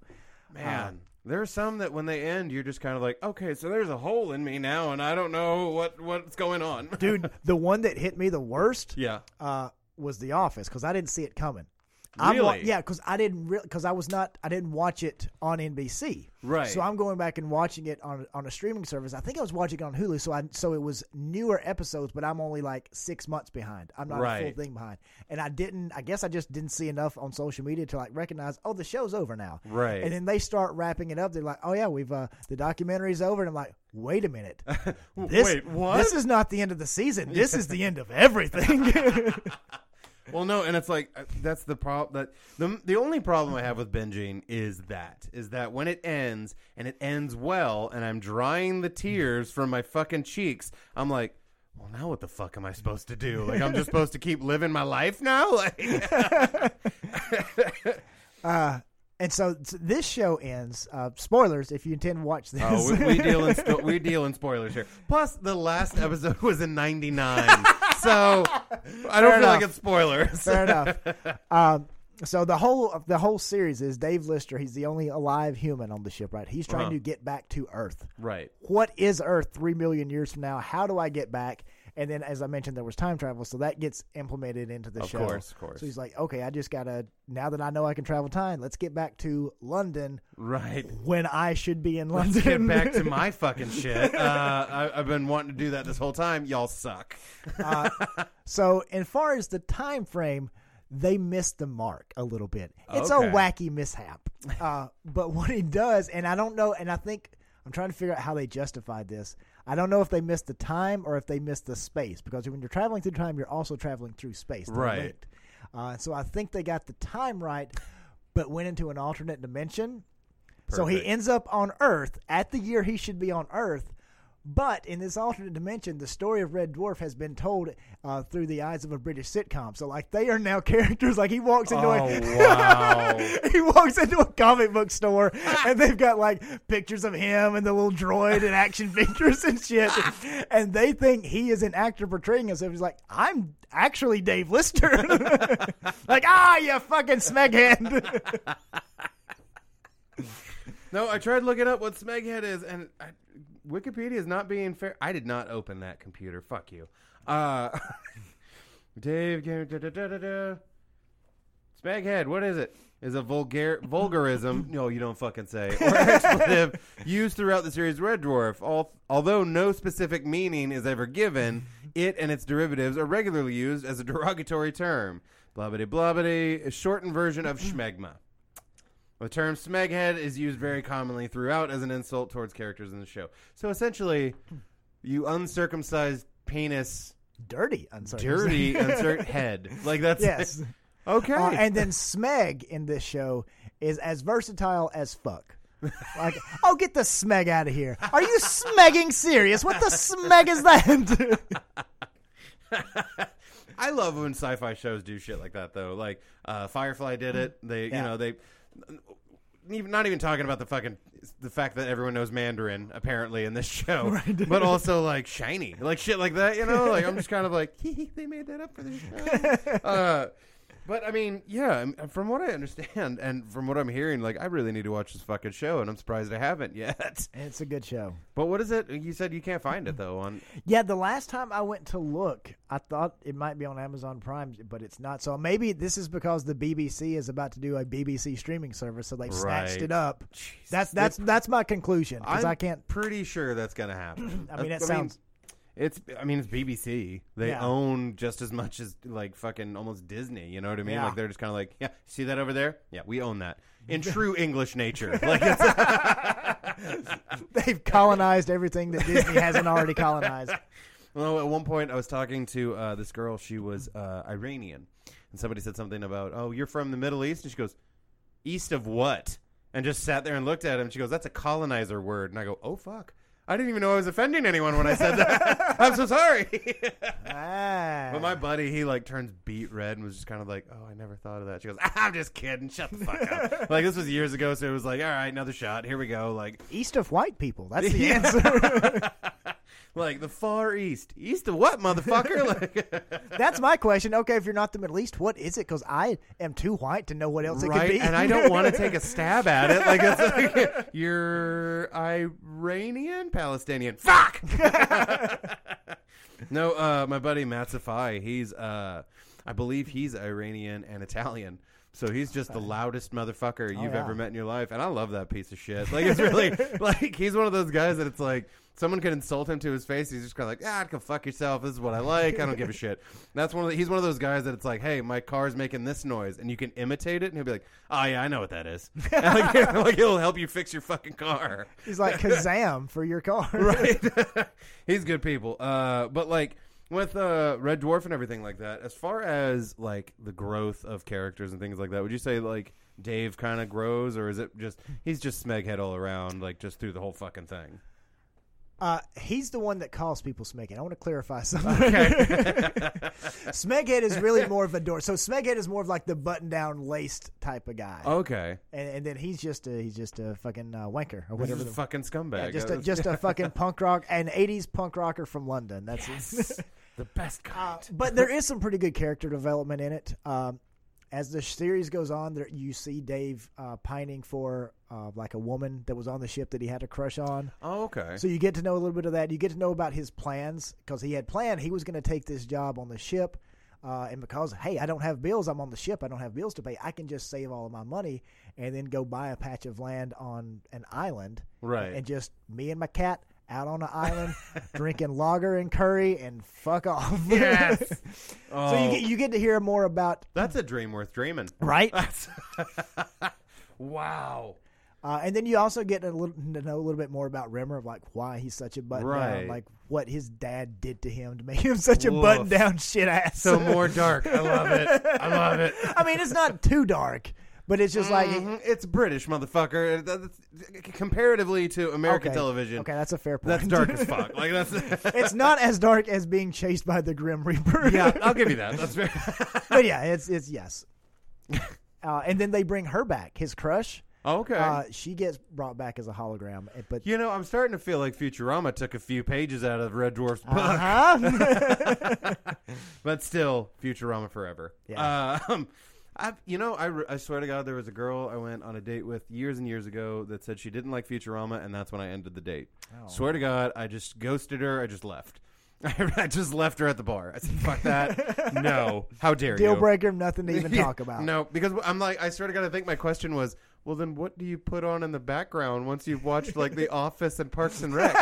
[SPEAKER 1] Man, there are some that when they end, you're just kind of like, okay, so there's a hole in me now, and I don't know what what's going on.
[SPEAKER 2] Dude, the one that hit me the worst
[SPEAKER 1] yeah.
[SPEAKER 2] uh, was The Office because I didn't see it coming. I'm wa-
[SPEAKER 1] Really?
[SPEAKER 2] yeah, because I didn't because I was not I didn't watch it on NBC.
[SPEAKER 1] Right.
[SPEAKER 2] So I'm going back and watching it on on a streaming service. I think I was watching it on Hulu. So I so it was newer episodes, but I'm only like six months behind. I'm not a full thing behind. And I didn't. I guess I just didn't see enough on social media to like recognize. Oh, the show's over now.
[SPEAKER 1] Right.
[SPEAKER 2] And then they start wrapping it up. They're like, Oh yeah, we've uh the documentary's over. And I'm like, Wait a minute. This,
[SPEAKER 1] Wait, what?
[SPEAKER 2] This is not the end of the season. This is the end of everything.
[SPEAKER 1] Well, no, and it's like uh, that's the problem. That the the only problem I have with binging is that is that when it ends and it ends well, and I'm drying the tears from my fucking cheeks, I'm like, well, now what the fuck am I supposed to do? Like, I'm just supposed to keep living my life now? Like,
[SPEAKER 2] Uh, and so this show ends. Uh, spoilers if you intend to watch this.
[SPEAKER 1] oh, we, we deal in sto- we deal in spoilers here. Plus, the last episode was in '99, so I don't
[SPEAKER 2] Fair
[SPEAKER 1] feel like it's spoilers.
[SPEAKER 2] Fair enough. Um, so the whole the whole series is Dave Lister. He's the only alive human on the ship, right? He's trying
[SPEAKER 1] Uh-huh.
[SPEAKER 2] to get back to Earth.
[SPEAKER 1] right.
[SPEAKER 2] What is Earth three million years from now? How do I get back? And then, as I mentioned, there was time travel, so that gets implemented into the
[SPEAKER 1] Of
[SPEAKER 2] show.
[SPEAKER 1] course, of course.
[SPEAKER 2] So he's like, okay, I just gotta now that I know I can travel time, let's get back to London
[SPEAKER 1] Right.
[SPEAKER 2] when I should be in London.
[SPEAKER 1] Let's get back to my fucking shit. Uh, I, I've been wanting to do that this whole time. Y'all suck.
[SPEAKER 2] Uh, so, as far as the time frame, they missed the mark a little bit. It's
[SPEAKER 1] Okay.
[SPEAKER 2] a wacky mishap. Uh, but what he does, and I don't know, and I think I'm trying to figure out how they justified this. I don't know if they missed the time or if they missed the space because when you're traveling through time, you're also traveling through space. They're
[SPEAKER 1] Right.
[SPEAKER 2] linked. Uh, so I think they got the time right, but went into an alternate dimension. So he ends up on Earth at the year he should be on Earth. But in this alternate dimension, the story of Red Dwarf has been told uh, through the eyes of a British sitcom. So, like, they are now characters. Like, he walks into
[SPEAKER 1] Oh,
[SPEAKER 2] a
[SPEAKER 1] wow.
[SPEAKER 2] he walks into a comic book store, and they've got like pictures of him and the little droid and action figures and shit. And they think he is an actor portraying himself. He's like, I'm actually Dave Lister. like, ah, you fucking smeghead.
[SPEAKER 1] No, I tried looking up what Smeghead is, and I, Wikipedia is not being fair. I did not open that computer. Fuck you. Uh, Dave, da, da, da, da, da. What is it? Is a vulgar vulgarism? no, you don't fucking say. Or expletive used throughout the series Red Dwarf. All, although no specific meaning is ever given, it and its derivatives are regularly used as a derogatory term. Blubbity blubbity, a shortened version of schmegma. The term smeghead is used very commonly throughout as an insult towards characters in the show. So essentially, you uncircumcised penis,
[SPEAKER 2] Dirty, uncircumcised.
[SPEAKER 1] dirty uncir- head. Like that's
[SPEAKER 2] Yes.
[SPEAKER 1] okay.
[SPEAKER 2] Uh, and then Smeg in this show is as versatile as fuck. Like, oh, get the Smeg out of here. Are you smegging serious? What the Smeg is that?
[SPEAKER 1] I love when sci-fi shows do shit like that, though. Like uh, Firefly did it. They,
[SPEAKER 2] Yeah.
[SPEAKER 1] you know, they. Even, not even talking about the fucking the fact that everyone knows Mandarin apparently in this show, but also like shiny, like shit like that. You know, like I'm just kind of like they made that up for the show. uh, but I mean, yeah, um, uh, from what I understand and from what I'm hearing, like I really need to watch this fucking show, and I'm surprised I haven't yet.
[SPEAKER 2] it's a good show.
[SPEAKER 1] But what is it? You said you can't find it though on.
[SPEAKER 2] Yeah, the last time I went to look, I thought it might be on Amazon Prime, but it's not. So maybe this is because the BBC is about to do a BBC streaming service, so they've snatched it up. That's that's that's my conclusion because
[SPEAKER 1] I'm
[SPEAKER 2] can't.
[SPEAKER 1] pretty sure that's gonna happen.
[SPEAKER 2] I mean, it
[SPEAKER 1] That's-
[SPEAKER 2] sounds.
[SPEAKER 1] It's. I mean, it's BBC. They
[SPEAKER 2] Yeah.
[SPEAKER 1] own just as much as like fucking almost Disney. You know what I mean?
[SPEAKER 2] Yeah.
[SPEAKER 1] Like they're just kind of like, yeah, see that over there? Yeah, we own that in true English nature. Like, it's,
[SPEAKER 2] They've colonized everything that Disney hasn't already colonized.
[SPEAKER 1] well, at one point I was talking to uh, this girl. She was uh, Iranian, and somebody said something about, "Oh, you're from the Middle East," and she goes, "East of what?" And just sat there and looked at him. She goes, "That's a colonizer word," and I go, "Oh fuck." I didn't even know I was offending anyone when I said that. I'm so sorry.
[SPEAKER 2] Ah.
[SPEAKER 1] But my buddy, he like turns beet red and was just kind of like, "Oh, I never thought of that." She goes, "I'm just kidding. Shut the fuck up." like this was years ago, so it was like, "All right, another shot. Here we go." Like,
[SPEAKER 2] East of white people. That's the answer.
[SPEAKER 1] Like the far east, east of what, motherfucker? like,
[SPEAKER 2] That's my question. Okay, if you're not the Middle East, what is it? Because I am too white to know what else it could
[SPEAKER 1] right?
[SPEAKER 2] be.
[SPEAKER 1] And I don't want to take a stab at it. Like it's like you're Iranian, Palestinian. Fuck. no, uh, my buddy Matt Safai, he's uh, I believe he's Iranian and Italian. So he's just the loudest motherfucker you've
[SPEAKER 2] yeah.
[SPEAKER 1] ever met in your life, and I love that piece of shit. Like it's really like he's one of those guys that it's like someone could insult him to his face. He's just kind of like, ah, go fuck yourself. This is what I like. I don't give a shit. That's one of the, he's one of those guys that it's like, hey, my car's making this noise, and you can imitate it, and he'll be like, oh yeah, I know what that is. And, like, like he'll help you fix your fucking car
[SPEAKER 2] He's like Kazam for your car.
[SPEAKER 1] right? He's good people. Uh, but like with uh, Red Dwarf and everything like that. As far as like the growth of characters and things like that, would you say like Dave kind of grows, or is it just he's just Smeghead all around, like just through the whole fucking thing?
[SPEAKER 2] Uh, he's the one that calls people Smeghead. I want to clarify something.
[SPEAKER 1] Okay.
[SPEAKER 2] Smeghead is really more of a door. So Smeghead is more of like the button-down, laced type of guy,
[SPEAKER 1] okay.
[SPEAKER 2] and, and then he's just a he's just a fucking uh, wanker or
[SPEAKER 1] This
[SPEAKER 2] whatever.
[SPEAKER 1] is a
[SPEAKER 2] the-
[SPEAKER 1] fucking scumbag.
[SPEAKER 2] yeah, just a just a fucking punk rock, an '80s punk rocker from London. That's
[SPEAKER 1] yes. the best
[SPEAKER 2] Uh, but there is some pretty good character development in it. Um, as the series goes on, there, you see Dave uh, pining for uh, like a woman that was on the ship that he had a crush on.
[SPEAKER 1] oh, okay.
[SPEAKER 2] So you get to know a little bit of that. You get to know about his plans because he had planned he was going to take this job on the ship. Uh, and because hey, I don't have bills, I'm on the ship. I don't have bills to pay. I can just save all of my money and then go buy a patch of land on an island,
[SPEAKER 1] Right.
[SPEAKER 2] And just me and my cat out on an island drinking lager and curry and fuck off.
[SPEAKER 1] Yes.
[SPEAKER 2] so
[SPEAKER 1] Oh,
[SPEAKER 2] you get you get to hear more about
[SPEAKER 1] that's a dream worth dreaming.
[SPEAKER 2] right,
[SPEAKER 1] wow.
[SPEAKER 2] uh, and then you also get a little, to know a little bit more about Rimmer, of like why he's such a button
[SPEAKER 1] Right.
[SPEAKER 2] down, like what his dad did to him to make him such a
[SPEAKER 1] Woof.
[SPEAKER 2] button down shit ass.
[SPEAKER 1] So more dark. I love it. I love it.
[SPEAKER 2] I mean, it's not too dark, but it's just like
[SPEAKER 1] Mhm. it's British, motherfucker. That's- Comparatively to American
[SPEAKER 2] okay,
[SPEAKER 1] television,
[SPEAKER 2] Okay, that's a fair point.
[SPEAKER 1] that's dark as fuck. Like that's.
[SPEAKER 2] it's not as dark as being chased by the Grim Reaper.
[SPEAKER 1] yeah, I'll give you that. That's fair.
[SPEAKER 2] but yeah, it's it's yes. Uh, and then they bring her back, his crush.
[SPEAKER 1] okay.
[SPEAKER 2] Uh, she gets brought back as a hologram, eh, but
[SPEAKER 1] you know, I'm starting to feel like Futurama took a few pages out of Red Dwarf's book,
[SPEAKER 2] uh-huh.
[SPEAKER 1] but still, Futurama forever.
[SPEAKER 2] Yeah.
[SPEAKER 1] Um, I, you know, I, re- I swear to God, there was a girl I went on a date with years and years ago that said she didn't like Futurama, and that's when I ended the date.
[SPEAKER 2] Oh.
[SPEAKER 1] Swear to God, I just ghosted her. I just left. I just left her at the bar. I said, "Fuck that! no, how dare
[SPEAKER 2] deal
[SPEAKER 1] you?"
[SPEAKER 2] breaker, nothing to even talk about.
[SPEAKER 1] No, because I'm like, I swear to God, I think my question was, well, then what do you put on in the background once you've watched like The Office and Parks and Rec?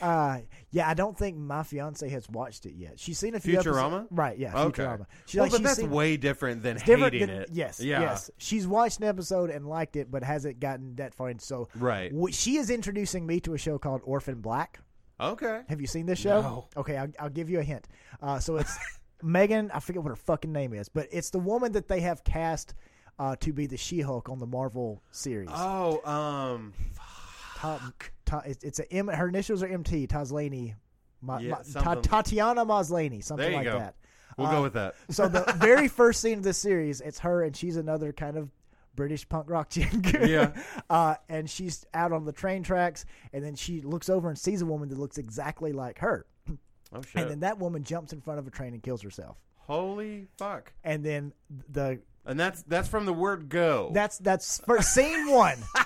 [SPEAKER 2] Uh, yeah, I don't think my fiance has watched it yet. She's seen a few
[SPEAKER 1] Futurama?
[SPEAKER 2] episodes- right? Yeah,
[SPEAKER 1] Okay.
[SPEAKER 2] Futurama. She,
[SPEAKER 1] well,
[SPEAKER 2] like,
[SPEAKER 1] but
[SPEAKER 2] she's
[SPEAKER 1] that's
[SPEAKER 2] seen,
[SPEAKER 1] way different than
[SPEAKER 2] it's different
[SPEAKER 1] hating
[SPEAKER 2] than-
[SPEAKER 1] it.
[SPEAKER 2] Yes,
[SPEAKER 1] yeah,
[SPEAKER 2] yes. She's watched an episode and liked it, but hasn't gotten that far. in. So
[SPEAKER 1] right.
[SPEAKER 2] w- she is introducing me to a show called Orphan Black.
[SPEAKER 1] Okay.
[SPEAKER 2] Have you seen this show?
[SPEAKER 1] No.
[SPEAKER 2] Okay, I'll, I'll give you a hint. Uh, so it's Megan. I forget what her fucking name is, but it's the woman that they have cast uh, to be the She-Hulk on the Marvel series.
[SPEAKER 1] Oh, um,
[SPEAKER 2] Ta- Ta- it's, it's a M. Her initials are MT. Taslani. Ma-
[SPEAKER 1] Yeah,
[SPEAKER 2] Ma- Ta- Tatiana Maslany, something
[SPEAKER 1] There you
[SPEAKER 2] like
[SPEAKER 1] go.
[SPEAKER 2] that.
[SPEAKER 1] we'll
[SPEAKER 2] Uh,
[SPEAKER 1] go with that.
[SPEAKER 2] So the very first scene of this series, it's her and she's another kind of British punk rock chick.
[SPEAKER 1] Yeah.
[SPEAKER 2] Uh, and she's out on the train tracks, and then she looks over and sees a woman that looks exactly like her.
[SPEAKER 1] Oh shit!
[SPEAKER 2] And then that woman jumps in front of a train and kills herself.
[SPEAKER 1] Holy fuck!
[SPEAKER 2] And then the
[SPEAKER 1] And that's that's from the word go.
[SPEAKER 2] that's that's for scene one.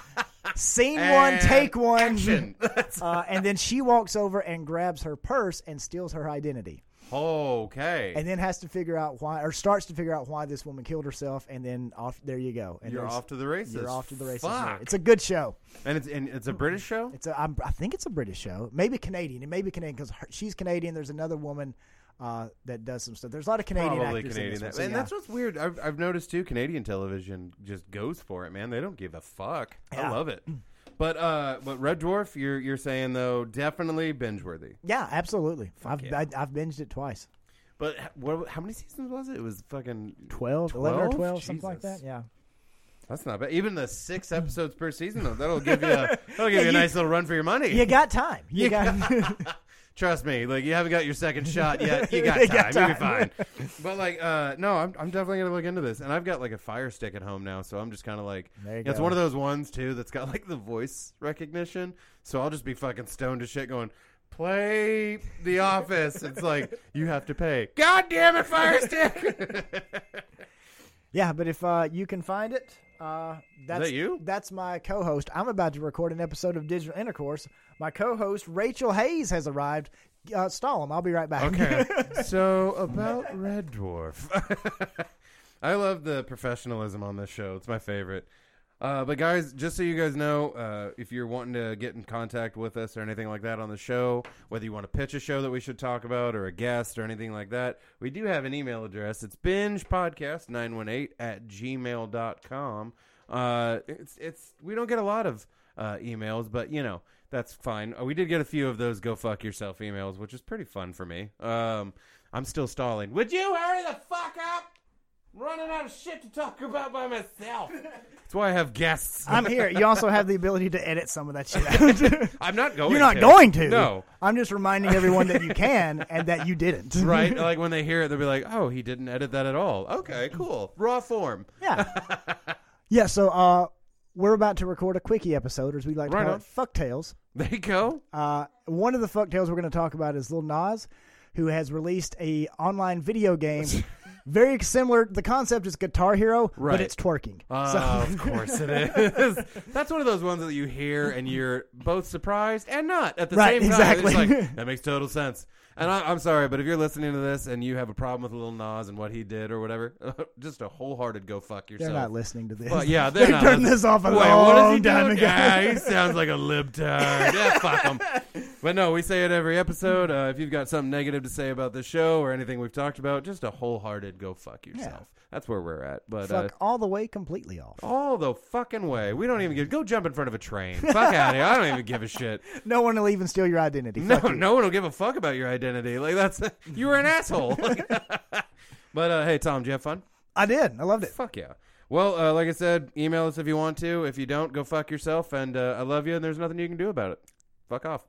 [SPEAKER 2] Scene one, take one. Uh, and then she walks over and grabs her purse and steals her identity.
[SPEAKER 1] okay.
[SPEAKER 2] and then has to figure out why, or starts to figure out why this woman killed herself, and then off there you go. And
[SPEAKER 1] you're off to the races.
[SPEAKER 2] You're off to the races.
[SPEAKER 1] Fuck.
[SPEAKER 2] there. It's a good show.
[SPEAKER 1] and it's and it's a British show.
[SPEAKER 2] It's a, I'm, I think it's a British show, maybe Canadian. It may be Canadian because she's Canadian. There's another woman uh, that does some stuff. There's a lot of Canadian
[SPEAKER 1] Probably
[SPEAKER 2] actors
[SPEAKER 1] Canadian.
[SPEAKER 2] in this
[SPEAKER 1] and
[SPEAKER 2] one, so yeah.
[SPEAKER 1] that's what's weird. I've, I've noticed too. Canadian television just goes for it, man. They don't give a fuck. I love it. But uh, but Red Dwarf, you're you're saying though, definitely binge worthy.
[SPEAKER 2] yeah, absolutely. I've
[SPEAKER 1] yeah.
[SPEAKER 2] I, I've binged it twice.
[SPEAKER 1] But what? How many seasons was it? It was fucking
[SPEAKER 2] 12, 11 or
[SPEAKER 1] 12?
[SPEAKER 2] 12, something like that. Yeah.
[SPEAKER 1] That's not bad. Even the six episodes per season, though, that'll give you a, that'll give you a
[SPEAKER 2] you-
[SPEAKER 1] nice little run for your money.
[SPEAKER 2] You got time. You
[SPEAKER 1] You
[SPEAKER 2] got.
[SPEAKER 1] Trust me, like you haven't got your second shot yet. You got time.
[SPEAKER 2] got
[SPEAKER 1] You'll be fine. But like, uh, no, I'm, I'm definitely gonna look into this. And I've got like a Fire Stick at home now, so I'm just kind of like,
[SPEAKER 2] There you
[SPEAKER 1] it's
[SPEAKER 2] go.
[SPEAKER 1] one of those ones too that's got like the voice recognition. So I'll just be fucking stoned to shit, going, play The Office. it's like you have to pay. God damn it, Fire Stick.
[SPEAKER 2] Yeah, but if uh, you can find it, uh, that's
[SPEAKER 1] that you?
[SPEAKER 2] That's my co-host. I'm about to record an episode of Digital Intercourse. My co-host Rachel Hayes has arrived. Uh, stall him. I'll be right back.
[SPEAKER 1] Okay. so about Red Dwarf. I love the professionalism on this show. It's my favorite. Uh, but guys, just so you guys know, uh, if you're wanting to get in contact with us or anything like that on the show, whether you want to pitch a show that we should talk about or a guest or anything like that, we do have an email address. It's bingepodcast918 at gmail.com. Uh, it's, it's, we don't get a lot of uh, emails, but you know that's fine. Uh, we did get a few of those "go fuck yourself" emails, which is pretty fun for me. Um, I'm still stalling. Would you hurry the fuck up? Running out of shit to talk about by myself. That's why I have guests.
[SPEAKER 2] I'm here. You also have the ability to edit some of that shit out.
[SPEAKER 1] I'm not going.
[SPEAKER 2] You're not
[SPEAKER 1] to.
[SPEAKER 2] going to.
[SPEAKER 1] No.
[SPEAKER 2] I'm just reminding everyone that you can and that you didn't.
[SPEAKER 1] Right? like when they hear it, they'll be like, "Oh, he didn't edit that at all." Okay, cool. Raw form.
[SPEAKER 2] Yeah. yeah. So uh, we're about to record a quickie episode, or as we like to
[SPEAKER 1] Right
[SPEAKER 2] call
[SPEAKER 1] on.
[SPEAKER 2] it, fuck tales.
[SPEAKER 1] There you go.
[SPEAKER 2] Uh, one of the fuck tales we're going to talk about is Lil Nas, who has released a online video game. Very similar. The concept is Guitar Hero,
[SPEAKER 1] Right.
[SPEAKER 2] but it's twerking.
[SPEAKER 1] Oh,
[SPEAKER 2] so,
[SPEAKER 1] of course it is. That's one of those ones that you hear and you're both surprised and not at the
[SPEAKER 2] Right,
[SPEAKER 1] same time.
[SPEAKER 2] exactly.
[SPEAKER 1] It's like that makes total sense. And I, I'm sorry, but if you're listening to this and you have a problem with Lil Nas and what he did or whatever, just a wholehearted go fuck yourself.
[SPEAKER 2] they're not listening to this.
[SPEAKER 1] Well, yeah, they're
[SPEAKER 2] they turned this off a
[SPEAKER 1] Wait,
[SPEAKER 2] long
[SPEAKER 1] what is he
[SPEAKER 2] time
[SPEAKER 1] doing?
[SPEAKER 2] ago.
[SPEAKER 1] Yeah, he sounds like a libtard. yeah, fuck him. But no, we say it every episode. Uh, if you've got something negative to say about the show or anything we've talked about, just a wholehearted go fuck yourself. That's where we're at. But uh,
[SPEAKER 2] Fuck all the way completely off.
[SPEAKER 1] all the fucking way. We don't even give. Go jump in front of a train. Fuck out of here. I don't even give a shit.
[SPEAKER 2] No one will even steal your identity.
[SPEAKER 1] No,
[SPEAKER 2] Fuck you.
[SPEAKER 1] no one will give a fuck about your identity. Like that's you were an asshole. but uh, hey, Tom, did you have fun?
[SPEAKER 2] I did. I loved it.
[SPEAKER 1] Fuck yeah. Well, uh, like I said, email us if you want to. If you don't, go fuck yourself. And uh, I love you, and there's nothing you can do about it. Fuck off.